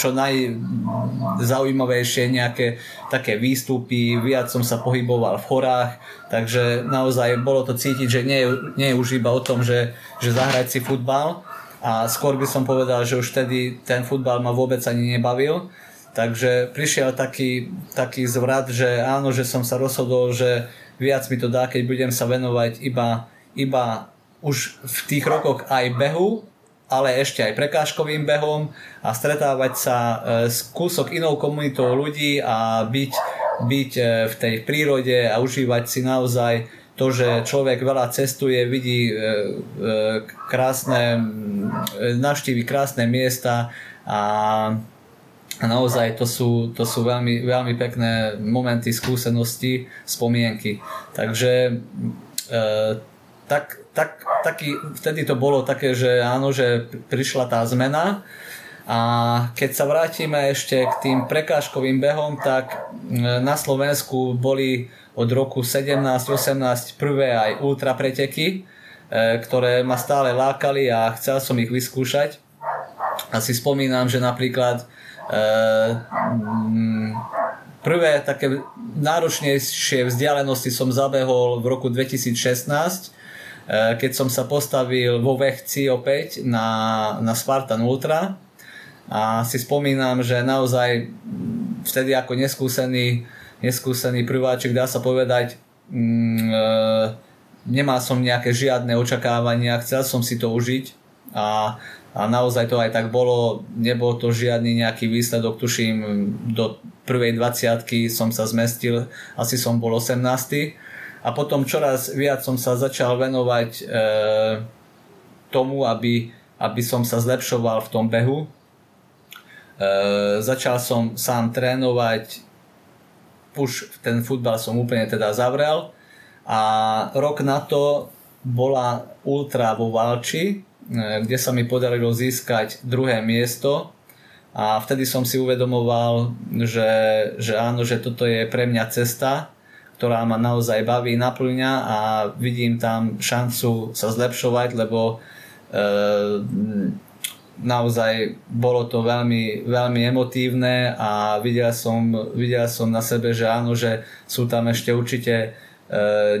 čo najzaujímavejšie nejaké také výstupy, viac som sa pohyboval v horách, takže naozaj bolo to cítiť, že nie, nie je už iba o tom, že, že zahrať si futbal, a skôr by som povedal, že už vtedy ten futbal ma vôbec ani nebavil. Takže prišiel taký, taký zvrat, že áno, že som sa rozhodol, že viac mi to dá, keď budem sa venovať iba, iba už v tých rokoch aj behu, ale ešte aj prekážkovým behom a stretávať sa e, s kúsok inou komunitou ľudí a byť, byť e, v tej prírode a užívať si naozaj to, že človek veľa cestuje, vidí e, e, krásne, e, navštívi krásne miesta a naozaj to sú, to sú veľmi, veľmi pekné momenty, skúsenosti, spomienky. Takže tak, tak, taký, vtedy to bolo také, že áno, že prišla tá zmena a keď sa vrátime ešte k tým prekážkovým behom, tak na Slovensku boli od roku 17-18 prvé aj ultra preteky, e, ktoré ma stále lákali a chcel som ich vyskúšať. A si spomínam, že napríklad e, prvé také náročnejšie vzdialenosti som zabehol v roku 2016, e, keď som sa postavil vo Vechci opäť na, na Spartan Ultra a si spomínam, že naozaj vtedy ako neskúsený neskúsený prváčik, dá sa povedať, mm, e, nemal som nejaké žiadne očakávania, chcel som si to užiť a, a naozaj to aj tak bolo, nebol to žiadny nejaký výsledok, tuším, do prvej 20 som sa zmestil, asi som bol 18. A potom čoraz viac som sa začal venovať e, tomu, aby, aby som sa zlepšoval v tom behu. E, začal som sám trénovať už ten futbal som úplne teda zavrel a rok na to bola Ultra vo Valči, e, kde sa mi podarilo získať druhé miesto a vtedy som si uvedomoval, že, že áno, že toto je pre mňa cesta, ktorá ma naozaj baví, naplňa a vidím tam šancu sa zlepšovať, lebo e, naozaj bolo to veľmi, veľmi emotívne a videl som, videl som na sebe, že áno, že sú tam ešte určite e,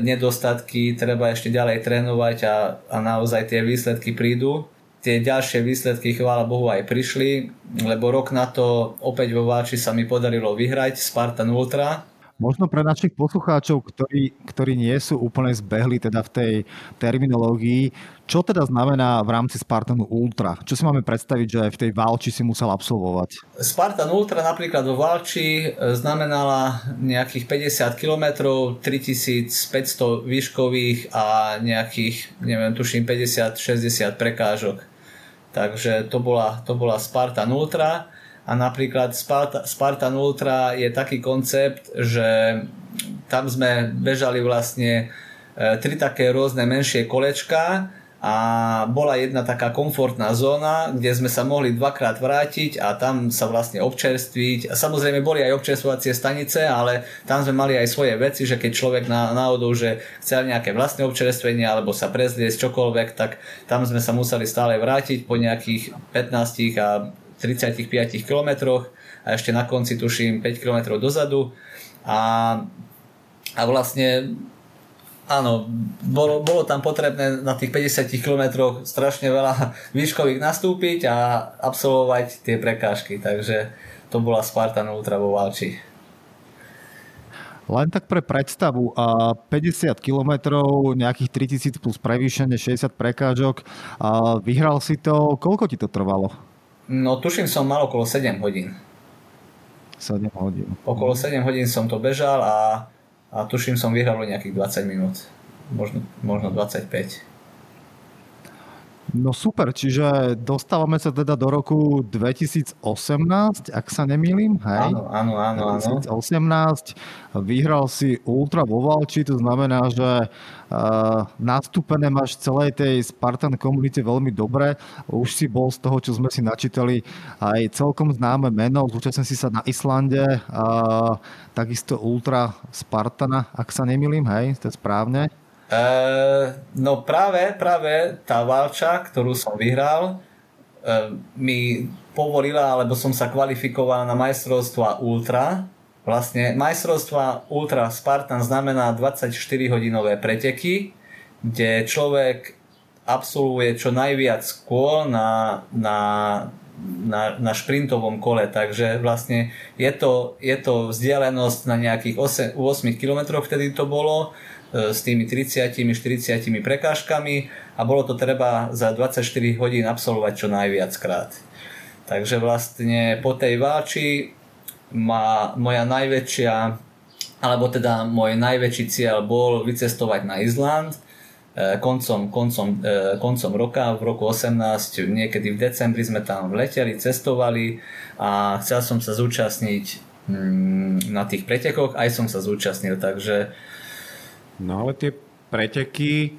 nedostatky, treba ešte ďalej trénovať a, a naozaj tie výsledky prídu. Tie ďalšie výsledky, chvála Bohu, aj prišli, lebo rok na to opäť vo Váči sa mi podarilo vyhrať Spartan Ultra, Možno pre našich poslucháčov, ktorí, ktorí nie sú úplne zbehli teda v tej terminológii, čo teda znamená v rámci Spartanu Ultra? Čo si máme predstaviť, že v tej Valči si musel absolvovať? Spartan Ultra napríklad vo Valči e, znamenala nejakých 50 km, 3500 výškových a nejakých, neviem, tuším 50-60 prekážok. Takže to bola, to bola Spartan Ultra a napríklad Sparta, Spartan Ultra je taký koncept, že tam sme bežali vlastne e, tri také rôzne menšie kolečka a bola jedna taká komfortná zóna, kde sme sa mohli dvakrát vrátiť a tam sa vlastne občerstviť. Samozrejme boli aj občerstvovacie stanice, ale tam sme mali aj svoje veci, že keď človek na, náhodou, že chcel nejaké vlastné občerstvenie alebo sa prezliesť čokoľvek, tak tam sme sa museli stále vrátiť po nejakých 15 a 35 km a ešte na konci tuším 5 km dozadu a, a vlastne áno, bolo, bolo tam potrebné na tých 50 km strašne veľa výškových nastúpiť a absolvovať tie prekážky, takže to bola Spartan Ultra vo Valči. Len tak pre predstavu, 50 km, nejakých 3000 plus prevýšenie, 60 prekážok, vyhral si to, koľko ti to trvalo? No tuším som mal okolo 7 hodín. 7 hodín. Okolo 7 hodín som to bežal a, a tuším som vyhral nejakých 20 minút. Možno, možno 25. No super, čiže dostávame sa teda do roku 2018, ak sa nemýlim, hej? Áno, áno, áno. 2018 vyhral si Ultra vo Valči, to znamená, že uh, nastúpené máš celej tej Spartan komunite veľmi dobre. Už si bol z toho, čo sme si načítali, aj celkom známe meno. Zúčastnil si sa na Islande, uh, takisto Ultra Spartana, ak sa nemýlim, hej, to je správne. Uh, no práve, práve tá Valča, ktorú som vyhral, uh, mi povolila, alebo som sa kvalifikoval na majstrovstva Ultra. Vlastne majstrovstva Ultra Spartan znamená 24-hodinové preteky, kde človek absolvuje čo najviac kôl na, na, na, na šprintovom kole, takže vlastne je to, je to vzdialenosť na nejakých 8, 8 km, vtedy to bolo, E, s tými 30-40 prekážkami a bolo to treba za 24 hodín absolvovať čo najviac krát. Takže vlastne po tej váči ma moja najväčšia, alebo teda môj najväčší cieľ bol vycestovať na Izland e, koncom, koncom, e, koncom roka, v roku 18, niekedy v decembri sme tam leteli, cestovali a chcel som sa zúčastniť mm, na tých pretekoch, aj som sa zúčastnil, takže No ale tie preteky,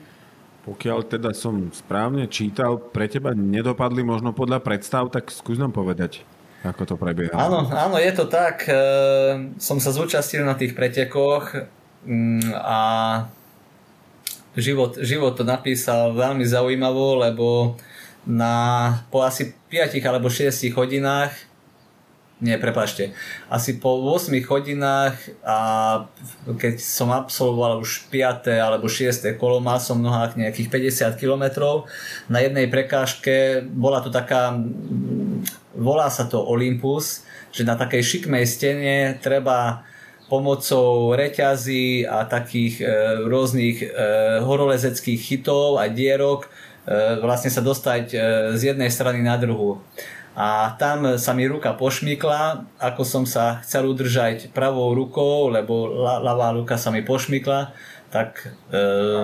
pokiaľ teda som správne čítal, pre teba nedopadli možno podľa predstav, tak skús nám povedať, ako to prebieha. Áno, áno, je to tak. E, som sa zúčastnil na tých pretekoch mm, a život, život to napísal veľmi zaujímavo, lebo na, po asi 5 alebo 6 hodinách nie, prepašte, asi po 8 hodinách a keď som absolvoval už 5. alebo 6. kolo, mal som nohách nejakých 50 km na jednej prekážke, bola to taká, volá sa to Olympus, že na takej šikmej stene treba pomocou reťazí a takých e, rôznych e, horolezeckých chytov a dierok e, vlastne sa dostať e, z jednej strany na druhú a tam sa mi ruka pošmykla, ako som sa chcel udržať pravou rukou, lebo ľavá ruka sa mi pošmykla, tak e,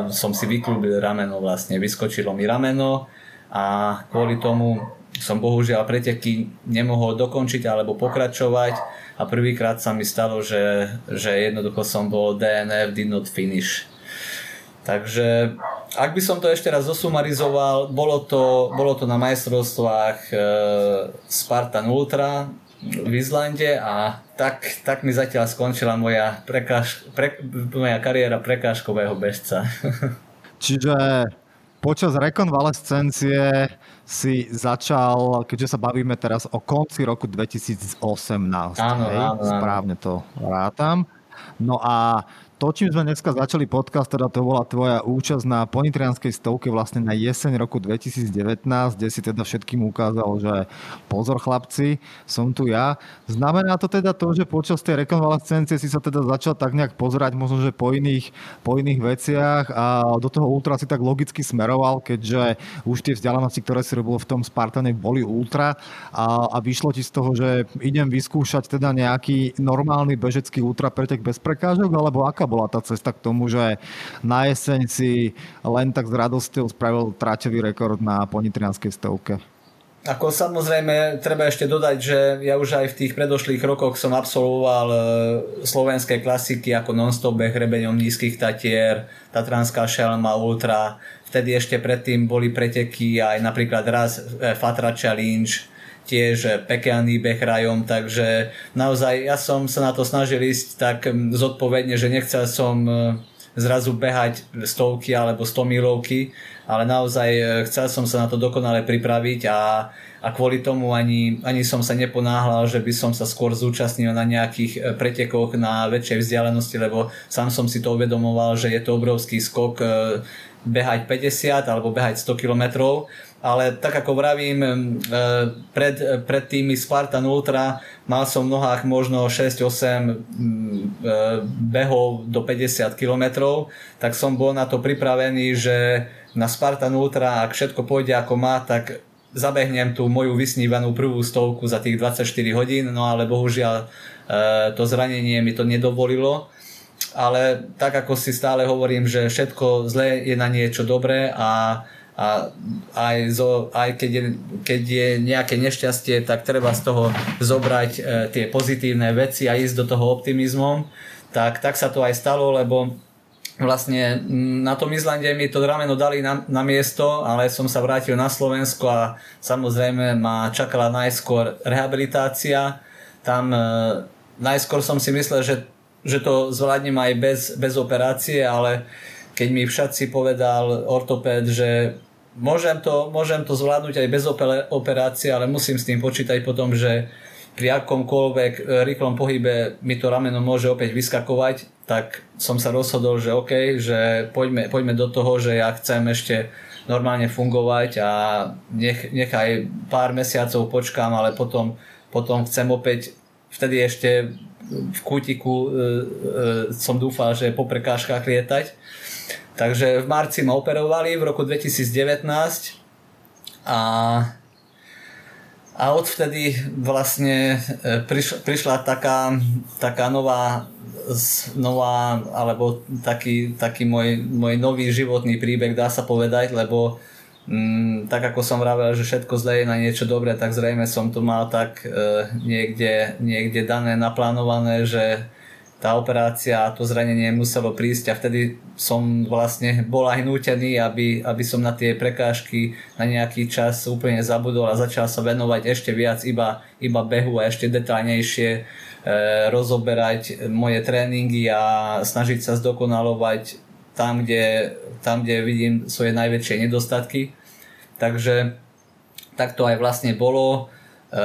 som si vyklúbil rameno vlastne, vyskočilo mi rameno a kvôli tomu som bohužiaľ preteky nemohol dokončiť alebo pokračovať a prvýkrát sa mi stalo, že, že jednoducho som bol DNF, did not finish. Takže ak by som to ešte raz zosumarizoval, bolo to, bolo to na majstrovstvách e, Spartan Ultra v Izlande a tak, tak mi zatiaľ skončila moja, prekáž, pre, moja kariéra prekážkového bežca. Čiže počas rekonvalescencie si začal, keďže sa bavíme teraz o konci roku 2018, áno, hej? Áno, áno. správne to rátam. No a to, čím sme dneska začali podcast, teda to bola tvoja účasť na ponitrianskej stovke vlastne na jeseň roku 2019, kde si teda všetkým ukázal, že pozor chlapci, som tu ja. Znamená to teda to, že počas tej rekonvalescencie si sa teda začal tak nejak pozerať možno, že po iných, po iných veciach a do toho ultra si tak logicky smeroval, keďže už tie vzdialenosti, ktoré si robil v tom Spartane, boli ultra a, a vyšlo ti z toho, že idem vyskúšať teda nejaký normálny bežecký ultra pretek bez prekážok, alebo aká bola tá cesta k tomu, že na jeseň si len tak s radosťou spravil tráťový rekord na ponitrianskej stovke? Ako samozrejme, treba ešte dodať, že ja už aj v tých predošlých rokoch som absolvoval e, slovenské klasiky ako non-stop beh rebeňom nízkych tatier, Tatranská šelma, Ultra. Vtedy ešte predtým boli preteky aj napríklad raz e, Fatra Challenge, tiež pekelný beh rajom, takže naozaj ja som sa na to snažil ísť tak zodpovedne, že nechcel som e, zrazu behať stovky alebo 100 milovky, ale naozaj e, chcel som sa na to dokonale pripraviť a, a kvôli tomu ani, ani som sa neponáhľal, že by som sa skôr zúčastnil na nejakých e, pretekoch na väčšej vzdialenosti, lebo sám som si to uvedomoval, že je to obrovský skok behať 50 alebo behať 100 kilometrov ale tak ako vravím, pred, pred tými Spartan Ultra mal som v nohách možno 6-8 e, behov do 50 km, tak som bol na to pripravený, že na Spartan Ultra, ak všetko pôjde ako má, tak zabehnem tú moju vysnívanú prvú stovku za tých 24 hodín, no ale bohužiaľ e, to zranenie mi to nedovolilo. Ale tak ako si stále hovorím, že všetko zlé je na niečo dobré a a aj, zo, aj keď, je, keď je nejaké nešťastie, tak treba z toho zobrať e, tie pozitívne veci a ísť do toho optimizmom. Tak, tak sa to aj stalo, lebo vlastne na tom Izlande mi to rameno dali na, na miesto, ale som sa vrátil na Slovensko a samozrejme ma čakala najskôr rehabilitácia. Tam e, najskôr som si myslel, že, že to zvládnem aj bez, bez operácie, ale keď mi všetci povedal ortopéd, že môžem to, môžem to zvládnuť aj bez operácie, ale musím s tým počítať potom, že pri akomkoľvek e, rýchlom pohybe mi to rameno môže opäť vyskakovať, tak som sa rozhodol, že OK, že poďme, poďme do toho, že ja chcem ešte normálne fungovať a nech, nechaj pár mesiacov počkám, ale potom, potom chcem opäť vtedy ešte v kútiku e, e, som dúfal, že po prekážkach lietať Takže v marci ma operovali v roku 2019 a, a odvtedy vlastne e, prišla, prišla taká, taká nová, nová alebo taký, taký môj, môj nový životný príbeh, dá sa povedať, lebo Mm, tak ako som vravel, že všetko zle je na niečo dobré, tak zrejme som to mal tak e, niekde, niekde dané, naplánované, že tá operácia a to zranenie muselo prísť a vtedy som vlastne bol aj nútený, aby, aby som na tie prekážky na nejaký čas úplne zabudol a začal sa venovať ešte viac iba, iba behu a ešte detaľnejšie e, rozoberať moje tréningy a snažiť sa zdokonalovať tam, kde, tam, kde vidím svoje najväčšie nedostatky. Takže tak to aj vlastne bolo. E,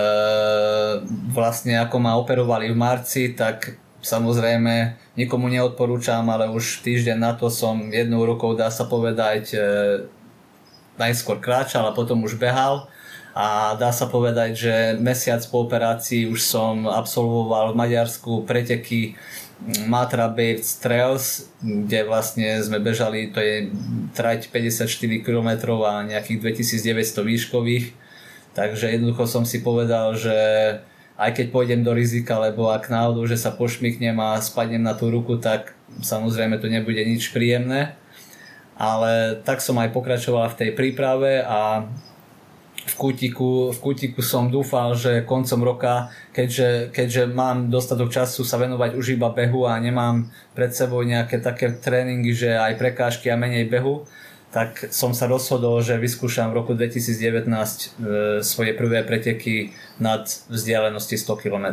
vlastne ako ma operovali v marci, tak Samozrejme, nikomu neodporúčam, ale už týždeň na to som jednou rukou, dá sa povedať, e, najskôr kráčal a potom už behal. A dá sa povedať, že mesiac po operácii už som absolvoval v Maďarsku preteky Matra Babes Trails, kde vlastne sme bežali, to je trať 54 km a nejakých 2900 výškových. Takže jednoducho som si povedal, že aj keď pôjdem do rizika, lebo ak náhodou, že sa pošmyknem a spadnem na tú ruku, tak samozrejme to nebude nič príjemné. Ale tak som aj pokračoval v tej príprave a v kútiku, v kútiku som dúfal, že koncom roka, keďže, keďže mám dostatok času sa venovať už iba behu a nemám pred sebou nejaké také tréningy, že aj prekážky a menej behu, tak som sa rozhodol, že vyskúšam v roku 2019 e, svoje prvé preteky nad vzdialenosti 100 km.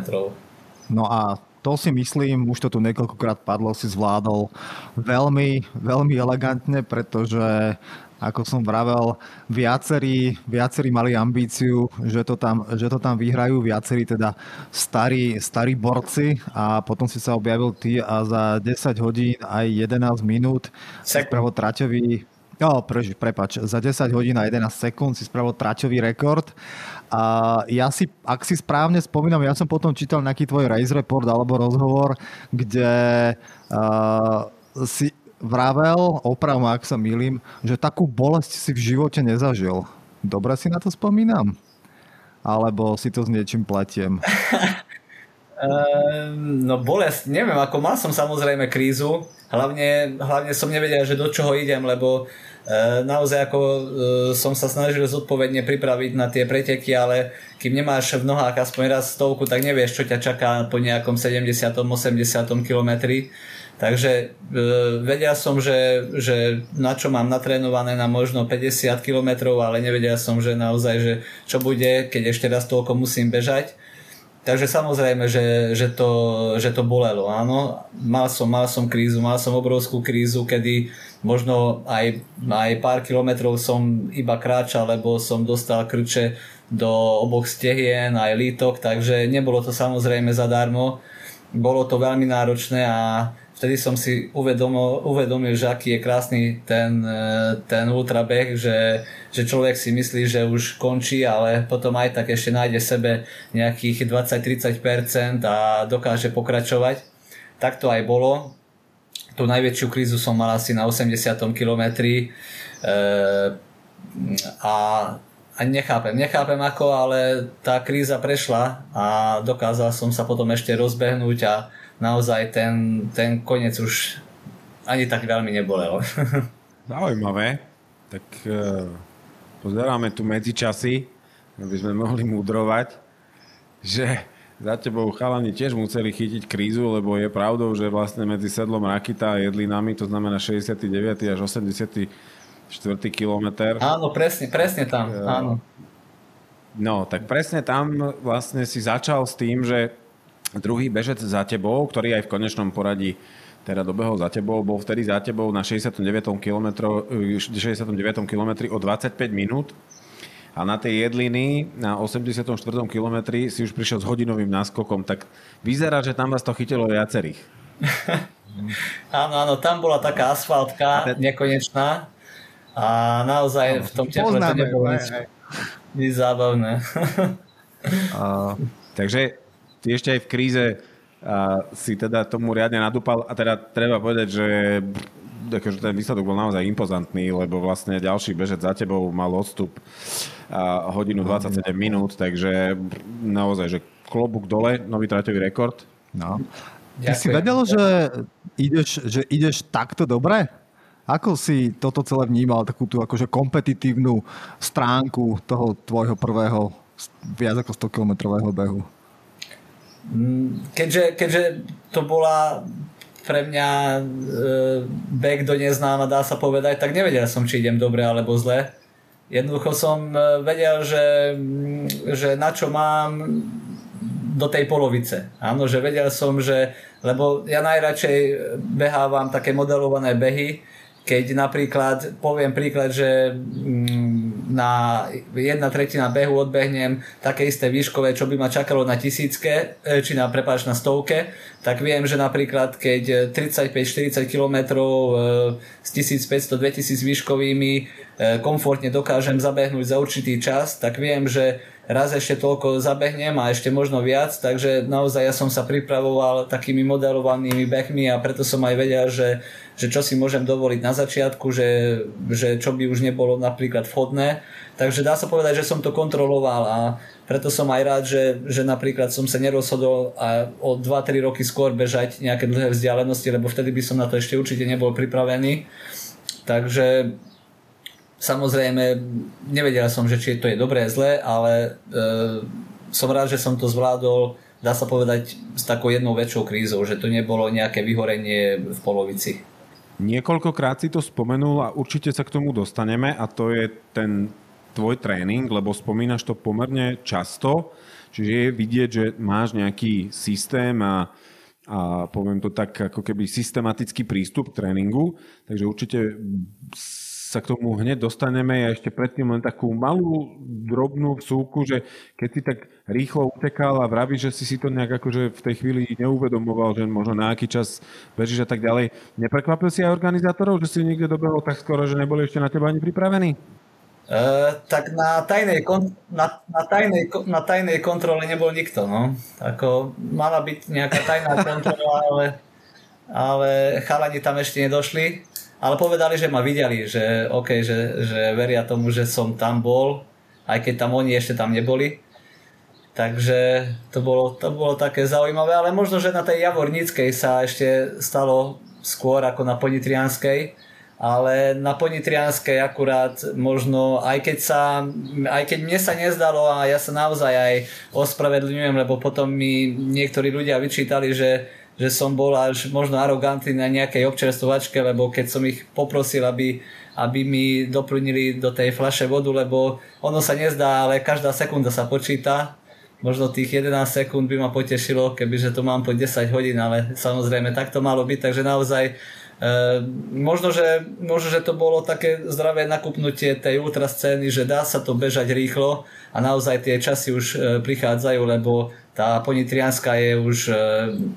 No a to si myslím, už to tu niekoľkokrát padlo, si zvládol veľmi, veľmi elegantne, pretože ako som vravel, viacerí, viacerí mali ambíciu, že to, tam, že to tam vyhrajú, viacerí teda starí, starí borci a potom si sa objavil ty a za 10 hodín aj 11 minút pravo traťový No, pre, prepač, za 10 hodín a 11 sekúnd si spravil traťový rekord. A ja si, ak si správne spomínam, ja som potom čítal nejaký tvoj race report alebo rozhovor, kde uh, si vravel, oprav ma, ak sa milím, že takú bolesť si v živote nezažil. Dobre si na to spomínam? Alebo si to s niečím pletiem? Ehm, no bolesť, neviem, ako mal som samozrejme krízu, hlavne, hlavne som nevedel, že do čoho idem, lebo E, naozaj ako e, som sa snažil zodpovedne pripraviť na tie preteky, ale kým nemáš v nohách aspoň raz stovku, tak nevieš, čo ťa čaká po nejakom 70 80 kilometri. Takže e, vedel som, že, že na čo mám natrénované na možno 50 km, ale nevedel som, že naozaj, že čo bude, keď ešte raz toľko musím bežať. Takže samozrejme, že, že, to, že to bolelo, áno. Mal som, mal som krízu, mal som obrovskú krízu, kedy možno aj, aj pár kilometrov som iba kráčal, lebo som dostal krče do oboch stehien, aj lítok, takže nebolo to samozrejme zadarmo. Bolo to veľmi náročné a vtedy som si uvedomil, uvedomil že aký je krásny ten, e, ten ultrabeh, že, že človek si myslí, že už končí, ale potom aj tak ešte nájde sebe nejakých 20-30% a dokáže pokračovať. Tak to aj bolo. Tú najväčšiu krízu som mal asi na 80. kilometri e, a, a nechápem, nechápem ako, ale tá kríza prešla a dokázal som sa potom ešte rozbehnúť a naozaj ten, ten koniec už ani tak veľmi nebolel. Zaujímavé. tak uh, pozeráme tu medzičasy, aby sme mohli mudrovať, že za tebou chalani tiež museli chytiť krízu, lebo je pravdou, že vlastne medzi sedlom Rakita a Jedlinami, to znamená 69. až 84. kilometr. Áno, presne, presne tam, uh, áno. No, tak presne tam vlastne si začal s tým, že druhý bežec za tebou, ktorý aj v konečnom poradí teda dobehol za tebou, bol vtedy za tebou na 69. km, 69. km o 25 minút a na tej jedliny na 84. kilometri si už prišiel s hodinovým náskokom, tak vyzerá, že tam vás to chytilo viacerých. áno, áno, tam bola taká asfaltka nekonečná a naozaj v tom teple to nebolo nič nič zábavné. a, takže ty ešte aj v kríze a, si teda tomu riadne nadúpal a teda treba povedať, že akože ten výsledok bol naozaj impozantný, lebo vlastne ďalší bežec za tebou mal odstup a hodinu 27 minút, takže naozaj, že klobúk dole, nový traťový rekord. No. Ty Ďakujem. si vedel, že ideš, že ideš takto dobre? Ako si toto celé vnímal, takú tú akože kompetitívnu stránku toho tvojho prvého viac ako 100 kilometrového behu? Mm, keďže, keďže to bola pre mňa e, beh do neznáma, dá sa povedať, tak nevedel som, či idem dobre alebo zle. Jednoducho som e, vedel, že, mm, že na čo mám do tej polovice. Áno, že vedel som, že, lebo ja najradšej behávam také modelované behy, keď napríklad, poviem príklad, že mm, na jedna tretina behu odbehnem také isté výškové, čo by ma čakalo na tisícke, e, či na, prepáč, na stovke, tak viem, že napríklad keď 35-40 km e, s 1500-2000 výškovými e, komfortne dokážem zabehnúť za určitý čas, tak viem, že raz ešte toľko zabehnem a ešte možno viac, takže naozaj ja som sa pripravoval takými modelovanými behmi a preto som aj vedel, že, že čo si môžem dovoliť na začiatku, že, že čo by už nebolo napríklad vhodné. Takže dá sa povedať, že som to kontroloval a preto som aj rád, že, že napríklad som sa nerozhodol a o 2-3 roky skôr bežať nejaké dlhé vzdialenosti, lebo vtedy by som na to ešte určite nebol pripravený. Takže Samozrejme, nevedel som, že či to je dobré, zlé, ale e, som rád, že som to zvládol, dá sa povedať, s takou jednou väčšou krízou, že to nebolo nejaké vyhorenie v polovici. Niekoľkokrát si to spomenul a určite sa k tomu dostaneme a to je ten tvoj tréning, lebo spomínaš to pomerne často, čiže je vidieť, že máš nejaký systém a, a poviem to tak, ako keby systematický prístup k tréningu, takže určite sa k tomu hneď dostaneme. Ja ešte predtým len takú malú, drobnú vsúku, že keď si tak rýchlo utekal a vraví, že si si to nejak akože v tej chvíli neuvedomoval, že možno na aký čas bežíš a tak ďalej. Neprekvapil si aj organizátorov, že si niekde dobehol tak skoro, že neboli ešte na teba ani pripravení? Uh, tak na tajnej, kon- na, na, tajnej, na tajnej kontrole nebol nikto. No. Ako, mala byť nejaká tajná kontrola, ale, ale chalani tam ešte nedošli ale povedali, že ma videli, že OK, že, že veria tomu, že som tam bol, aj keď tam oni ešte tam neboli. Takže to bolo, to bolo také zaujímavé, ale možno, že na tej Javorníckej sa ešte stalo skôr ako na Ponitrianskej, ale na Ponitrianskej akurát možno, aj keď, sa, aj keď mne sa nezdalo a ja sa naozaj aj ospravedlňujem, lebo potom mi niektorí ľudia vyčítali, že že som bol až možno arogantný na nejakej občerstvovačke, lebo keď som ich poprosil, aby, aby mi doplnili do tej flaše vodu, lebo ono sa nezdá, ale každá sekunda sa počíta. Možno tých 11 sekúnd by ma potešilo, kebyže to mám po 10 hodín, ale samozrejme tak to malo byť, takže naozaj e, možno, že, možno, že to bolo také zdravé nakupnutie tej ultra scény, že dá sa to bežať rýchlo a naozaj tie časy už e, prichádzajú, lebo tá ponitrianská je už, e,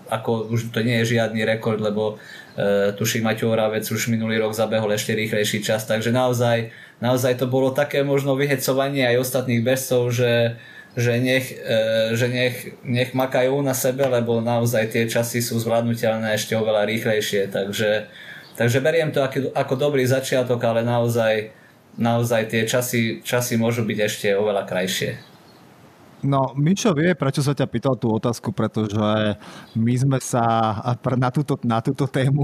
ako už to nie je žiadny rekord, lebo e, tuším Maťo Oravec už minulý rok zabehol ešte rýchlejší čas, takže naozaj, naozaj to bolo také možno vyhecovanie aj ostatných bežcov, že, že, nech, e, že nech, nech makajú na sebe, lebo naozaj tie časy sú zvládnutelné ešte oveľa rýchlejšie, takže, takže beriem to ako, ako dobrý začiatok, ale naozaj, naozaj tie časy, časy môžu byť ešte oveľa krajšie. No, Mičo vie, prečo sa ťa pýtal tú otázku, pretože my sme sa na túto, na túto tému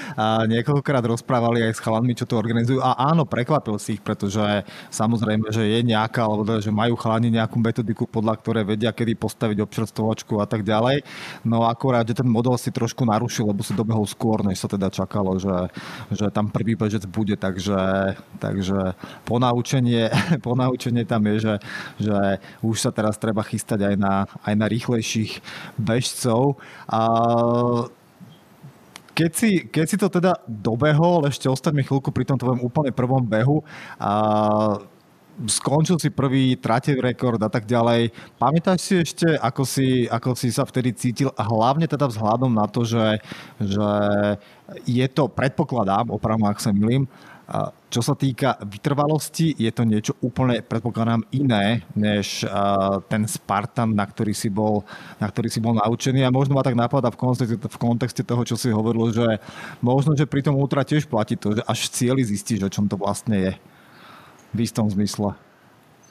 niekoľkokrát rozprávali aj s chalami, čo to organizujú. A áno, prekvapil si ich, pretože samozrejme, že je nejaká, alebo teda, že majú chalani nejakú metodiku, podľa ktorej vedia, kedy postaviť občerstvovačku a tak ďalej. No akurát, že ten model si trošku narušil, lebo si dobehol skôr, než sa teda čakalo, že, že tam prvý bežec bude, takže, takže ponaučenie, ponaučenie tam je, že, že už sa teraz treba chystať aj na, aj na rýchlejších bežcov. A keď si, keď si to teda dobehol, ešte ostaňme chvíľku pri tom tvojom úplne prvom behu, a skončil si prvý tratev rekord a tak ďalej. Pamätáš si ešte, ako si, ako si sa vtedy cítil, a hlavne teda vzhľadom na to, že, že je to, predpokladám, opravom ak sa milím, čo sa týka vytrvalosti, je to niečo úplne, predpokladám, iné, než ten Spartan, na ktorý si bol, na ktorý si bol naučený. A možno ma tak napadá v kontexte, toho, čo si hovoril, že možno, že pri tom ultra tiež platí to, že až v cieli zistíš, o čom to vlastne je. V istom zmysle.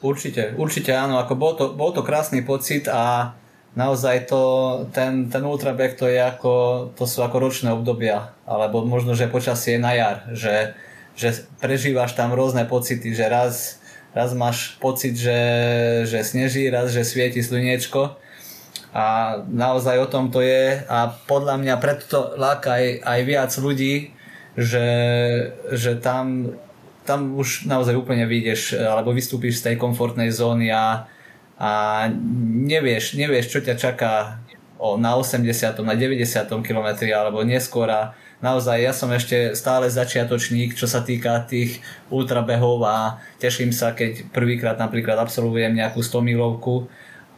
Určite, určite áno. Ako bol, to, bol to krásny pocit a naozaj to, ten, ten ultrabeh to je ako, to sú ako ročné obdobia, alebo možno, že počasie na jar, že že prežívaš tam rôzne pocity, že raz, raz máš pocit, že, že sneží, raz, že svieti slniečko a naozaj o tom to je a podľa mňa preto to láka aj, aj viac ľudí, že, že tam, tam už naozaj úplne vyjdeš alebo vystúpiš z tej komfortnej zóny a, a nevieš, nevieš, čo ťa čaká o, na 80. na 90. kilometri alebo neskôr a naozaj ja som ešte stále začiatočník, čo sa týka tých ultrabehov a teším sa, keď prvýkrát napríklad absolvujem nejakú 100 milovku,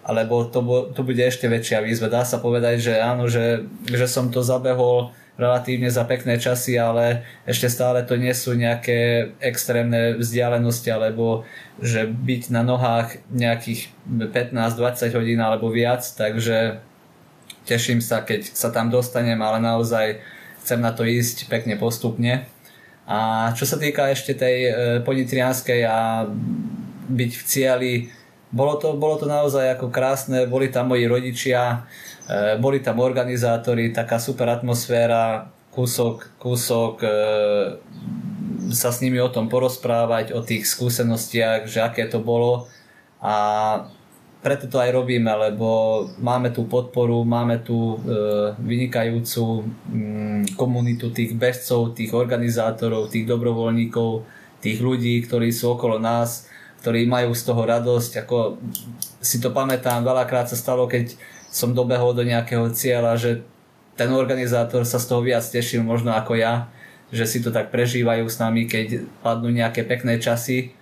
alebo to, to bude ešte väčšia výzva. Dá sa povedať, že áno, že, že som to zabehol relatívne za pekné časy, ale ešte stále to nie sú nejaké extrémne vzdialenosti, alebo že byť na nohách nejakých 15-20 hodín alebo viac, takže teším sa, keď sa tam dostanem, ale naozaj chcem na to ísť pekne postupne. A čo sa týka ešte tej e, ponitrianskej a byť v cieli, bolo to, bolo to naozaj ako krásne, boli tam moji rodičia, e, boli tam organizátori, taká super atmosféra, kúsok, kúsok e, sa s nimi o tom porozprávať, o tých skúsenostiach, že aké to bolo a preto to aj robíme, lebo máme tú podporu, máme tú e, vynikajúcu mm, komunitu tých bežcov, tých organizátorov, tých dobrovoľníkov, tých ľudí, ktorí sú okolo nás, ktorí majú z toho radosť. Ako si to pamätám, veľakrát sa stalo, keď som dobehol do nejakého cieľa, že ten organizátor sa z toho viac tešil možno ako ja, že si to tak prežívajú s nami, keď padnú nejaké pekné časy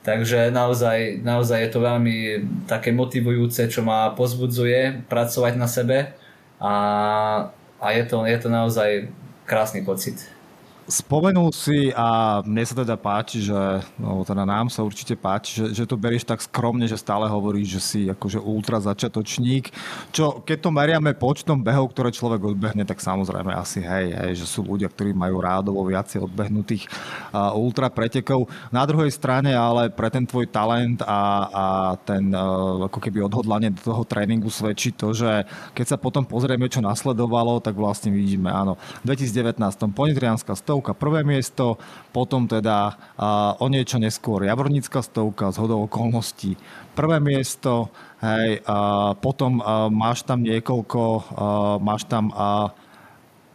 Takže naozaj, naozaj je to veľmi také motivujúce, čo ma pozbudzuje pracovať na sebe a, a je, to, je to naozaj krásny pocit. Spomenul si a mne sa teda páči, že, no teda nám sa určite páči, že, že to berieš tak skromne, že stále hovoríš, že si akože ultra začiatočník. Čo keď to meriame počtom behov, ktoré človek odbehne, tak samozrejme asi hej, hej že sú ľudia, ktorí majú rádovo viacej odbehnutých uh, ultra pretekov. Na druhej strane ale pre ten tvoj talent a, a ten uh, ako keby odhodlanie do toho tréningu svedčí to, že keď sa potom pozrieme, čo nasledovalo, tak vlastne vidíme, áno, v 2019. Ponitrianská 100 stovka prvé miesto, potom teda o niečo neskôr Javornická stovka z hodou okolností prvé miesto, hej, potom máš tam niekoľko, máš tam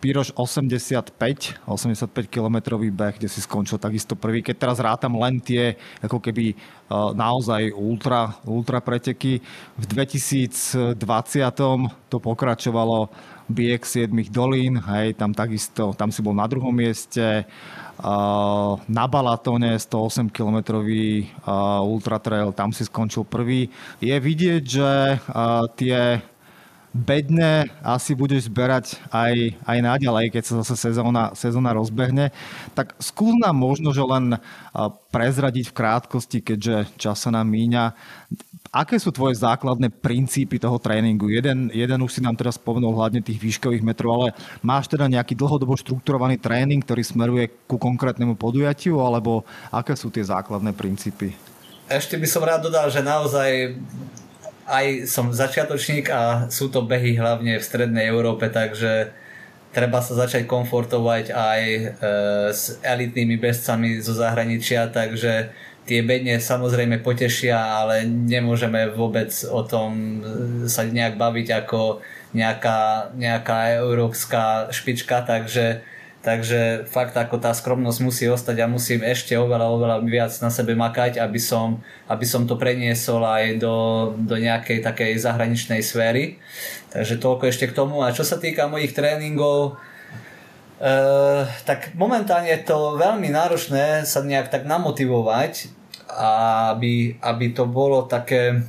Piroš 85, 85 kilometrový beh, kde si skončil takisto prvý. Keď teraz rátam len tie ako keby naozaj ultra, ultra preteky, v 2020 to pokračovalo biek 7 dolín, hej, tam takisto, tam si bol na druhom mieste, na Balatone 108 km ultra trail, tam si skončil prvý. Je vidieť, že tie bedne asi budeš zberať aj, aj naďalej, keď sa zase sezóna, sezóna rozbehne. Tak skús nám možno, že len prezradiť v krátkosti, keďže čas sa nám míňa. Aké sú tvoje základné princípy toho tréningu? Jeden, jeden už si nám teraz spomenul hľadne tých výškových metrov, ale máš teda nejaký dlhodobo štrukturovaný tréning, ktorý smeruje ku konkrétnemu podujatiu, alebo aké sú tie základné princípy? Ešte by som rád dodal, že naozaj aj som začiatočník a sú to behy hlavne v strednej Európe, takže treba sa začať komfortovať aj e, s elitnými bežcami zo zahraničia, takže tie bedne samozrejme potešia, ale nemôžeme vôbec o tom sa nejak baviť ako nejaká, nejaká európska špička, takže Takže fakt ako tá skromnosť musí ostať a musím ešte oveľa, oveľa viac na sebe makať, aby som, aby som to preniesol aj do, do nejakej takej zahraničnej sféry. Takže toľko ešte k tomu. A čo sa týka mojich tréningov, Uh, tak momentálne je to veľmi náročné sa nejak tak namotivovať, aby, aby to bolo také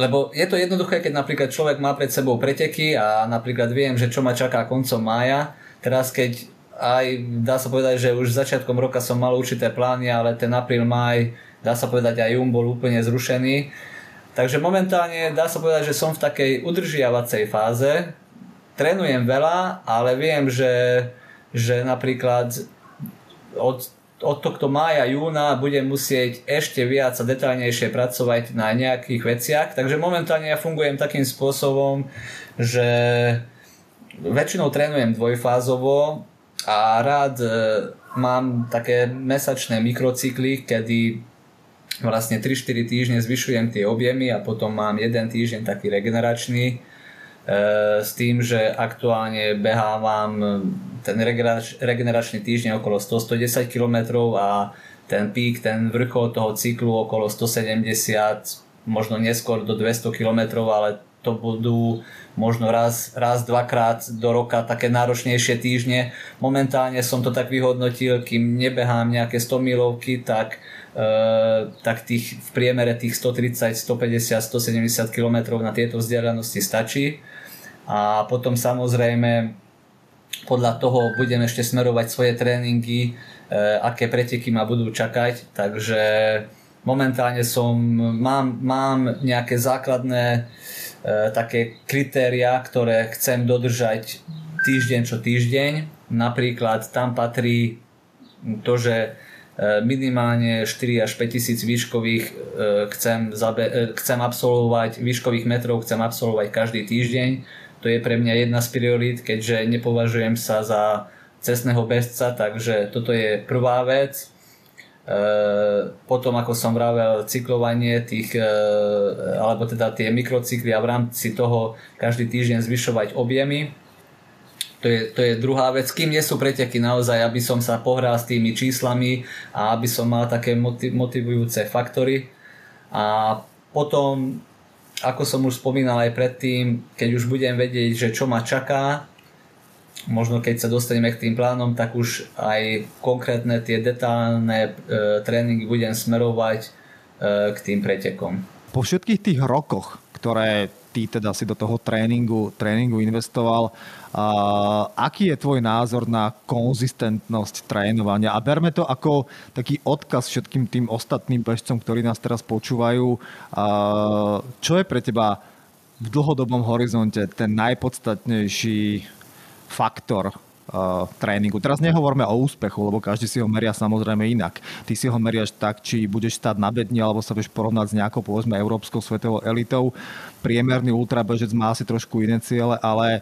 lebo je to jednoduché, keď napríklad človek má pred sebou preteky a napríklad viem, že čo ma čaká koncom mája. Teraz keď aj dá sa povedať, že už začiatkom roka som mal určité plány, ale ten apríl, maj, dá sa povedať aj jún bol úplne zrušený. Takže momentálne dá sa povedať, že som v takej udržiavacej fáze. Trénujem veľa, ale viem, že, že napríklad od, od tohto mája, júna budem musieť ešte viac a detaľnejšie pracovať na nejakých veciach. Takže momentálne ja fungujem takým spôsobom, že väčšinou trénujem dvojfázovo, a rád e, mám také mesačné mikrocykly, kedy vlastne 3-4 týždne zvyšujem tie objemy a potom mám jeden týždeň taký regeneračný s tým, že aktuálne behávam ten regeneračný týždeň okolo 100-110 km a ten pík, ten vrchol toho cyklu okolo 170, možno neskôr do 200 km, ale to budú možno raz, raz, dvakrát do roka také náročnejšie týždne. Momentálne som to tak vyhodnotil, kým nebehám nejaké 100 milovky, tak, e, tak tých, v priemere tých 130, 150, 170 km na tieto vzdialenosti stačí. A potom samozrejme podľa toho budem ešte smerovať svoje tréningy, e, aké preteky ma budú čakať, takže momentálne som, mám, mám nejaké základné E, také kritéria, ktoré chcem dodržať týždeň čo týždeň. Napríklad tam patrí to, že minimálne 4 až 5 tisíc výškových e, chcem, zabe- chcem absolvovať, výškových metrov chcem absolvovať každý týždeň. To je pre mňa jedna z priorít, keďže nepovažujem sa za cestného bezca, takže toto je prvá vec. Potom, ako som vravel, cyklovanie tých, alebo teda tie mikrocykly a v rámci toho každý týždeň zvyšovať objemy. To je, to je druhá vec. Kým nie sú preteky naozaj, aby som sa pohral s tými číslami a aby som mal také motivujúce faktory. A potom, ako som už spomínal aj predtým, keď už budem vedieť, že čo ma čaká, možno keď sa dostaneme k tým plánom, tak už aj konkrétne tie detálne e, tréningy budem smerovať e, k tým pretekom. Po všetkých tých rokoch, ktoré ty teda si do toho tréningu, tréningu investoval, aký je tvoj názor na konzistentnosť trénovania? A berme to ako taký odkaz všetkým tým ostatným bežcom, ktorí nás teraz počúvajú. Čo je pre teba v dlhodobom horizonte ten najpodstatnejší faktor uh, tréningu. Teraz nehovoríme o úspechu, lebo každý si ho meria samozrejme inak. Ty si ho meriaš tak, či budeš stať na bedni, alebo sa vieš porovnať s nejakou, povedzme, európskou svetovou elitou. Priemerný ultrabežec má asi trošku iné ciele, ale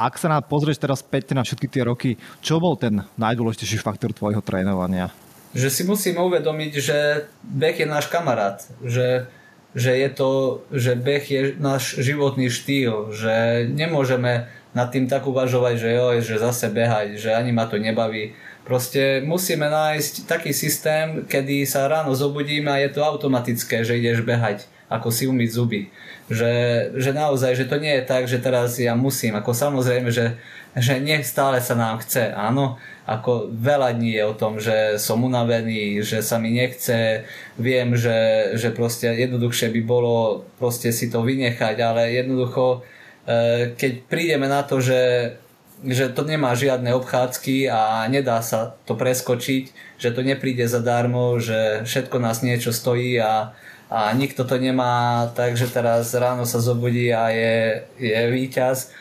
ak sa na, pozrieš teraz späť na všetky tie roky, čo bol ten najdôležitejší faktor tvojho trénovania? Že si musíme uvedomiť, že beh je náš kamarát, že, že je to, že beh je náš životný štýl, že nemôžeme nad tým tak uvažovať, že jo, že zase behať, že ani ma to nebaví. Proste musíme nájsť taký systém, kedy sa ráno zobudíme a je to automatické, že ideš behať, ako si umyť zuby. Že, že naozaj, že to nie je tak, že teraz ja musím. Ako samozrejme, že, že nech stále sa nám chce, áno. Ako veľa dní je o tom, že som unavený, že sa mi nechce, viem, že, že proste jednoduchšie by bolo proste si to vynechať, ale jednoducho E, keď prídeme na to, že, že to nemá žiadne obchádzky a nedá sa to preskočiť, že to nepríde zadarmo, že všetko nás niečo stojí a, a nikto to nemá, takže teraz ráno sa zobudí a je, je víťaz,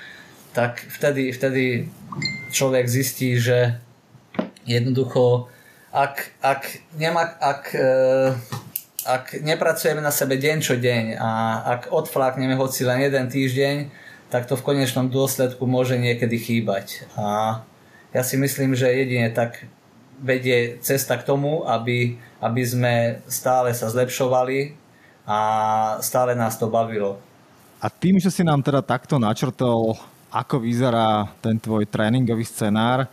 tak vtedy, vtedy človek zistí, že jednoducho ak, ak, nemá, ak e, ak nepracujeme na sebe deň čo deň a ak odflákneme hoci len jeden týždeň, tak to v konečnom dôsledku môže niekedy chýbať. A ja si myslím, že jedine tak vedie cesta k tomu, aby, aby sme stále sa zlepšovali a stále nás to bavilo. A tým, že si nám teda takto načrtol, ako vyzerá ten tvoj tréningový scenár,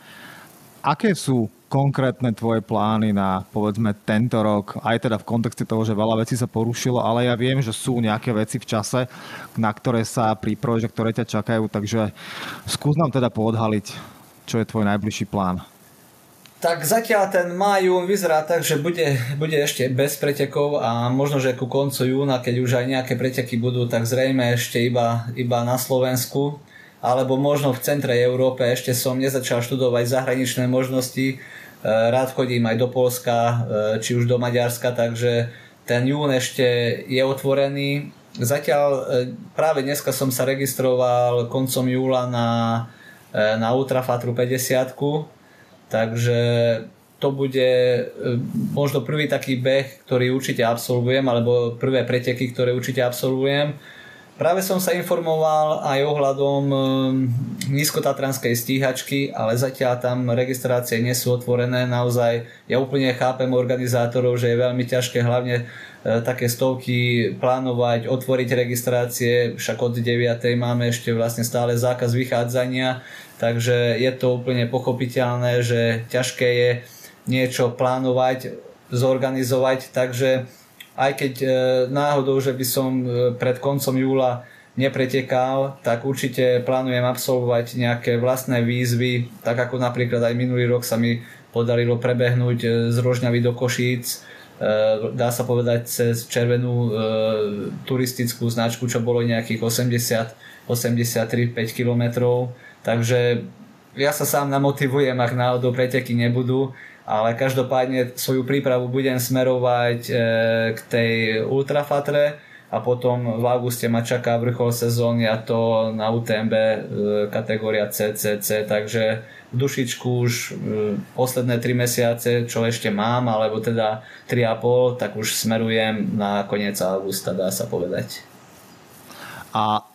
aké sú konkrétne tvoje plány na povedzme tento rok, aj teda v kontexte toho, že veľa vecí sa porušilo, ale ja viem, že sú nejaké veci v čase, na ktoré sa pripravuješ ktoré ťa čakajú, takže skús nám teda poodhaliť, čo je tvoj najbližší plán. Tak zatiaľ ten májún vyzerá tak, že bude, bude ešte bez pretekov a možno, že ku koncu júna, keď už aj nejaké preteky budú, tak zrejme ešte iba, iba na Slovensku alebo možno v centre Európe ešte som nezačal študovať zahraničné možnosti. E, rád chodím aj do Polska, e, či už do Maďarska, takže ten jún ešte je otvorený. Zatiaľ e, práve dneska som sa registroval koncom júla na, na Ultrafatru 50 takže to bude možno prvý taký beh, ktorý určite absolvujem, alebo prvé preteky, ktoré určite absolvujem. Práve som sa informoval aj ohľadom ehm, nízkotatranskej stíhačky, ale zatiaľ tam registrácie nie sú otvorené. Naozaj ja úplne chápem organizátorov, že je veľmi ťažké hlavne e, také stovky plánovať, otvoriť registrácie, však od 9. máme ešte vlastne stále zákaz vychádzania, takže je to úplne pochopiteľné, že ťažké je niečo plánovať, zorganizovať, takže aj keď e, náhodou, že by som e, pred koncom júla nepretekal, tak určite plánujem absolvovať nejaké vlastné výzvy, tak ako napríklad aj minulý rok sa mi podarilo prebehnúť e, z Rožňavy do Košíc, dá sa povedať cez červenú turistickú značku, čo bolo nejakých 80, 83, 5 kilometrov. Takže ja sa sám namotivujem, ak náhodou preteky nebudú, ale každopádne svoju prípravu budem smerovať e, k tej ultrafatre a potom v auguste ma čaká vrchol sezóny a to na UTMB e, kategória CCC, takže v dušičku už e, posledné 3 mesiace, čo ešte mám, alebo teda 3,5, tak už smerujem na koniec augusta, dá sa povedať. A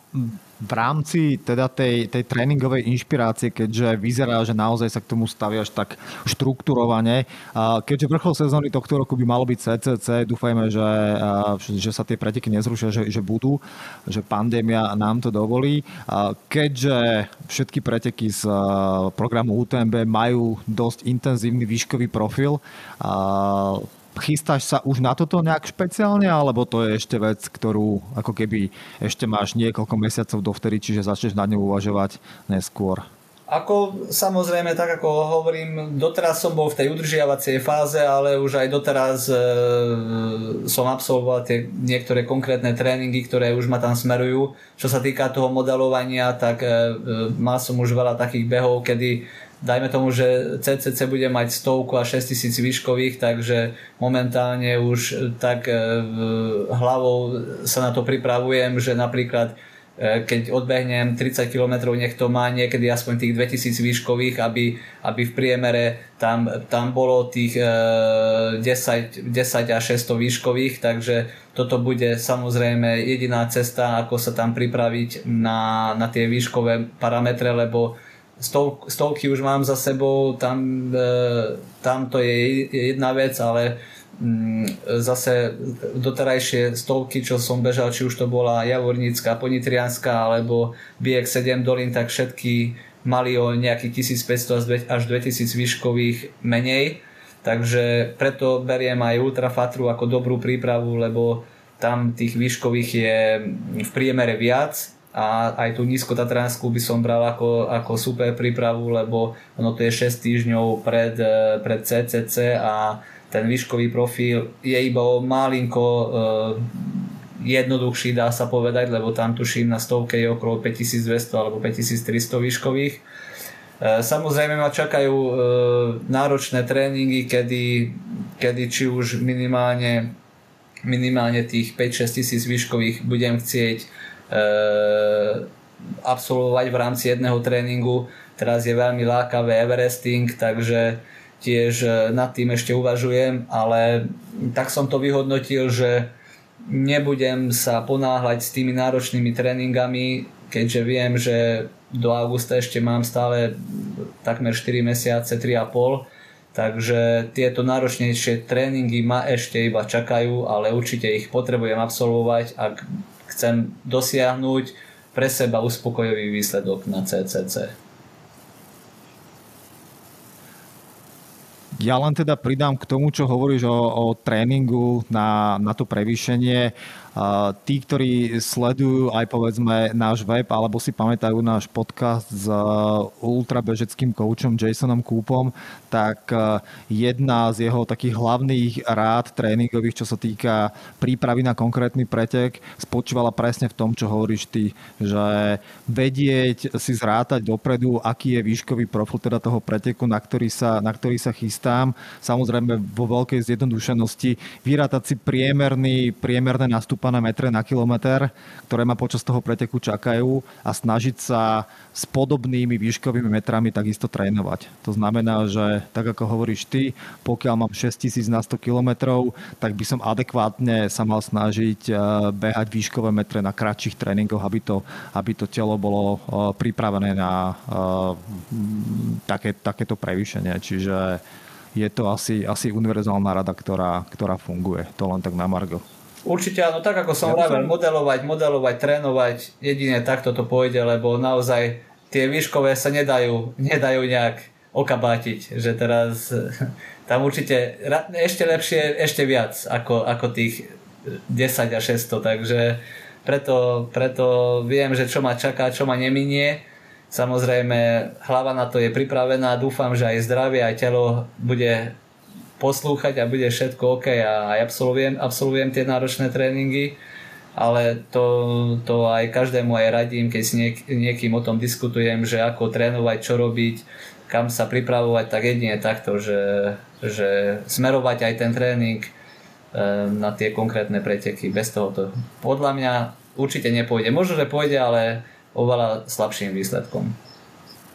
v rámci teda tej, tej tréningovej inšpirácie, keďže vyzerá, že naozaj sa k tomu staviaš tak štrukturovane, keďže vrchol sezóny tohto roku by malo byť CCC, dúfajme, že, že sa tie preteky nezrušia, že, že budú, že pandémia nám to dovolí. Keďže všetky preteky z programu UTMB majú dosť intenzívny výškový profil, Chystáš sa už na toto nejak špeciálne, alebo to je ešte vec, ktorú ako keby ešte máš niekoľko mesiacov dovtedy, čiže začneš na ňu uvažovať neskôr? Ako samozrejme, tak ako hovorím, doteraz som bol v tej udržiavacej fáze, ale už aj doteraz e, som absolvoval tie niektoré konkrétne tréningy, ktoré už ma tam smerujú. Čo sa týka toho modelovania, tak e, e mal som už veľa takých behov, kedy dajme tomu, že CCC bude mať stovku a 6000 výškových, takže momentálne už tak e, hlavou sa na to pripravujem, že napríklad e, keď odbehnem 30 km, nech to má niekedy aspoň tých 2000 výškových, aby, aby v priemere tam, tam bolo tých 10, e, 10 a 600 výškových, takže toto bude samozrejme jediná cesta, ako sa tam pripraviť na, na tie výškové parametre, lebo stov, stovky už mám za sebou, tam, e, tam to je jedna vec, ale mm, zase doterajšie stovky, čo som bežal, či už to bola Javornícka, Ponitrianská alebo BX7 Dolin, tak všetky mali o nejakých 1500 až 2000 výškových menej. Takže preto beriem aj Ultrafatru ako dobrú prípravu, lebo tam tých výškových je v priemere viac a aj tú nízkotatranskú by som bral ako, ako super prípravu, lebo ono to je 6 týždňov pred, e, pred CCC a ten výškový profil je iba o malinko e, jednoduchší, dá sa povedať, lebo tam tuším na stovke je okolo 5200 alebo 5300 výškových. E, samozrejme ma čakajú e, náročné tréningy, kedy, kedy či už minimálne, minimálne tých 5-6 tisíc výškových budem chcieť absolvovať v rámci jedného tréningu. Teraz je veľmi lákavé Everesting, takže tiež e, nad tým ešte uvažujem, ale tak som to vyhodnotil, že nebudem sa ponáhľať s tými náročnými tréningami, keďže viem, že do augusta ešte mám stále takmer 4 mesiace, 3,5 Takže tieto náročnejšie tréningy ma ešte iba čakajú, ale určite ich potrebujem absolvovať, ak chcem dosiahnuť pre seba uspokojivý výsledok na CCC. Ja len teda pridám k tomu, čo hovoríš o, o tréningu na, na to prevýšenie. Tí, ktorí sledujú aj povedzme náš web alebo si pamätajú náš podcast s uh, ultrabežeckým koučom Jasonom Kúpom, tak uh, jedna z jeho takých hlavných rád tréningových, čo sa týka prípravy na konkrétny pretek, spočívala presne v tom, čo hovoríš ty, že vedieť si zrátať dopredu, aký je výškový profil teda toho preteku, na ktorý sa, na ktorý sa chystám. Samozrejme vo veľkej zjednodušenosti vyrátať si priemerný, priemerné nastup nastupané metre na kilometr, ktoré ma počas toho preteku čakajú a snažiť sa s podobnými výškovými metrami takisto trénovať. To znamená, že tak ako hovoríš ty, pokiaľ mám 6000 na 100 km, tak by som adekvátne sa mal snažiť eh, behať výškové metre na kratších tréningoch, aby to, aby to telo bolo eh, pripravené na eh, také, takéto prevýšenie. Čiže je to asi, asi univerzálna rada, ktorá, ktorá funguje. To len tak na Margo. Určite áno, tak ako som ja vravel, modelovať, modelovať, trénovať, jedine takto to pôjde, lebo naozaj tie výškové sa nedajú, nedajú nejak okabátiť, že teraz tam určite ešte lepšie, ešte viac ako, ako tých 10 a 600, takže preto, preto viem, že čo ma čaká, čo ma neminie. Samozrejme, hlava na to je pripravená, dúfam, že aj zdravie, aj telo bude poslúchať a bude všetko OK a absolvujem, absolvujem tie náročné tréningy, ale to, to aj každému aj radím, keď s niek- niekým o tom diskutujem, že ako trénovať, čo robiť, kam sa pripravovať, tak jedine takto, že, že smerovať aj ten tréning eh, na tie konkrétne preteky. Bez toho to podľa mňa určite nepôjde. Možno, že pôjde, ale oveľa slabším výsledkom.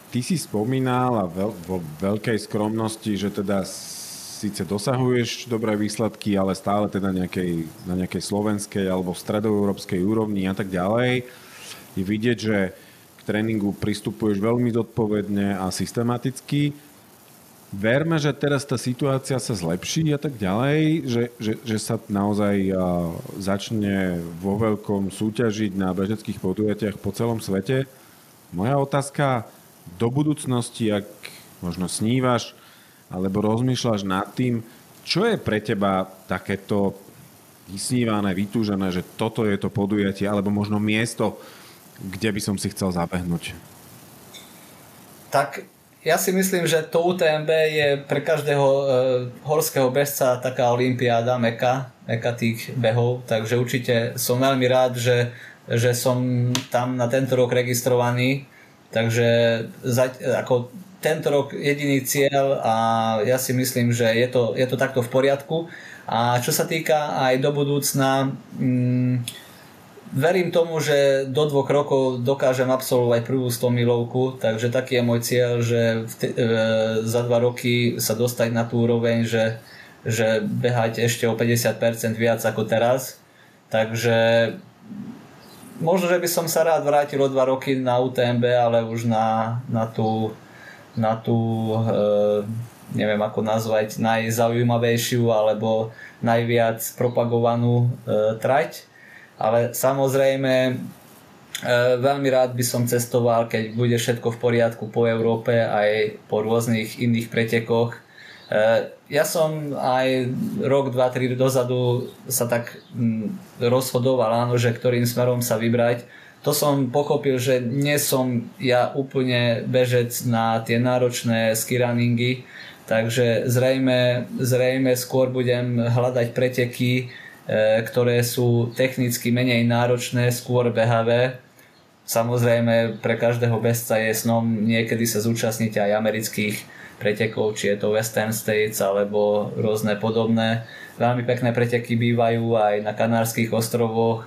Ty si spomínal a veľ, vo veľkej skromnosti, že teda síce dosahuješ dobré výsledky, ale stále teda nejakej, na nejakej slovenskej alebo stredoeurópskej úrovni a tak ďalej. Je vidieť, že k tréningu pristupuješ veľmi zodpovedne a systematicky. Verme, že teraz tá situácia sa zlepší a tak ďalej, že, že, že sa naozaj začne vo veľkom súťažiť na bežeckých podujatiach po celom svete. Moja otázka do budúcnosti, ak možno snívaš, alebo rozmýšľaš nad tým, čo je pre teba takéto vysnívané, vytúžené, že toto je to podujatie, alebo možno miesto, kde by som si chcel zabehnúť? Tak ja si myslím, že to UTMB je pre každého e, horského bežca taká olimpiáda, meka, meka tých behov, takže určite som veľmi rád, že, že som tam na tento rok registrovaný, takže za, ako tento rok jediný cieľ a ja si myslím, že je to, je to takto v poriadku. A čo sa týka aj do budúcna, mm, verím tomu, že do dvoch rokov dokážem absolvovať prvú 100 milovku, takže taký je môj cieľ, že t- e, za dva roky sa dostať na tú úroveň, že, že behať ešte o 50% viac ako teraz. Takže možno, že by som sa rád vrátil o dva roky na UTMB, ale už na, na tú na tú, eh, neviem ako nazvať, najzaujímavejšiu alebo najviac propagovanú eh, trať. Ale samozrejme eh, veľmi rád by som cestoval, keď bude všetko v poriadku po Európe aj po rôznych iných pretekoch. Ja som aj rok, dva, tri dozadu sa tak mm, rozhodoval, áno, že ktorým smerom sa vybrať to som pochopil, že nie som ja úplne bežec na tie náročné skiraningy, takže zrejme, zrejme skôr budem hľadať preteky, e, ktoré sú technicky menej náročné, skôr behavé. Samozrejme pre každého bezca je snom niekedy sa zúčastniť aj amerických pretekov, či je to Western States alebo rôzne podobné. Veľmi pekné preteky bývajú aj na Kanárskych ostrovoch,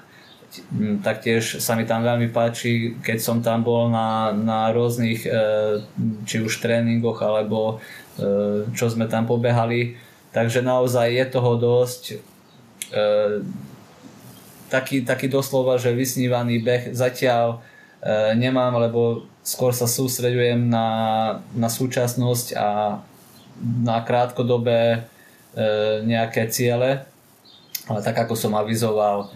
taktiež sa mi tam veľmi páči, keď som tam bol na, na rôznych e, či už tréningoch alebo e, čo sme tam pobehali. Takže naozaj je toho dosť. E, taký, taký doslova, že vysnívaný beh zatiaľ nemám, lebo skôr sa sústreďujem na, na súčasnosť a na krátkodobé nejaké ciele. Ale tak ako som avizoval,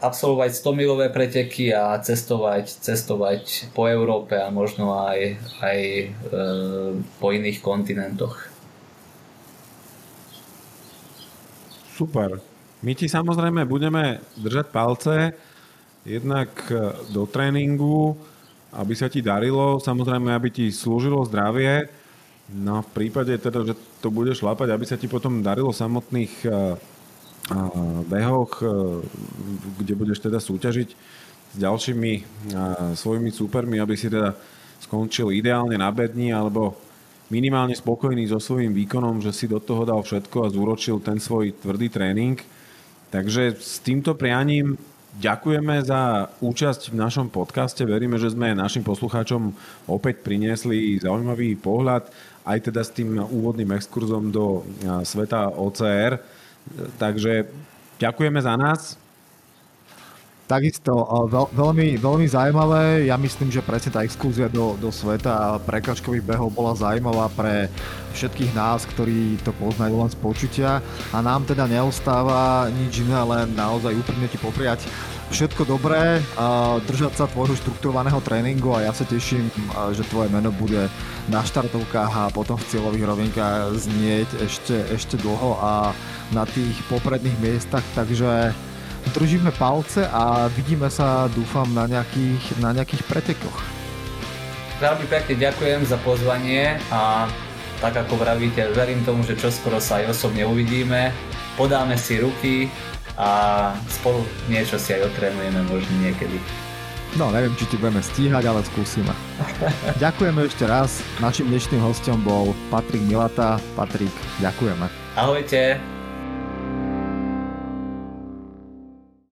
absolvovať 100 milové preteky a cestovať, cestovať po Európe a možno aj, aj e, po iných kontinentoch. Super. My ti samozrejme budeme držať palce jednak e, do tréningu, aby sa ti darilo, samozrejme, aby ti slúžilo zdravie. No v prípade teda, že to budeš šlapať, aby sa ti potom darilo samotných e, behoch, e, kde budeš teda súťažiť s ďalšími svojimi súpermi, aby si teda skončil ideálne na bedni alebo minimálne spokojný so svojím výkonom, že si do toho dal všetko a zúročil ten svoj tvrdý tréning. Takže s týmto prianím ďakujeme za účasť v našom podcaste. Veríme, že sme našim poslucháčom opäť priniesli zaujímavý pohľad aj teda s tým úvodným exkurzom do sveta OCR Takže ďakujeme za nás. Takisto veľ, veľmi, veľmi zaujímavé. Ja myslím, že presne tá exkluzia do, do sveta prekačkových behov bola zaujímavá pre všetkých nás, ktorí to poznajú len z počutia. A nám teda neostáva nič iné, len naozaj úprimne ti popriať všetko dobré, držať sa tvojho štruktúrovaného tréningu a ja sa teším, že tvoje meno bude na štartovkách a potom v cieľových rovinkách znieť ešte, ešte dlho a na tých popredných miestach, takže držíme palce a vidíme sa, dúfam, na nejakých, na nejakých pretekoch. Veľmi pekne ďakujem za pozvanie a tak ako vravíte, verím tomu, že čoskoro sa aj osobne uvidíme, podáme si ruky, a spolu niečo si aj otrénujeme možno niekedy. No, neviem, či ti budeme stíhať, ale skúsime. ďakujeme ešte raz. Našim dnešným hostom bol Patrik Milata. Patrik, ďakujeme. Ahojte.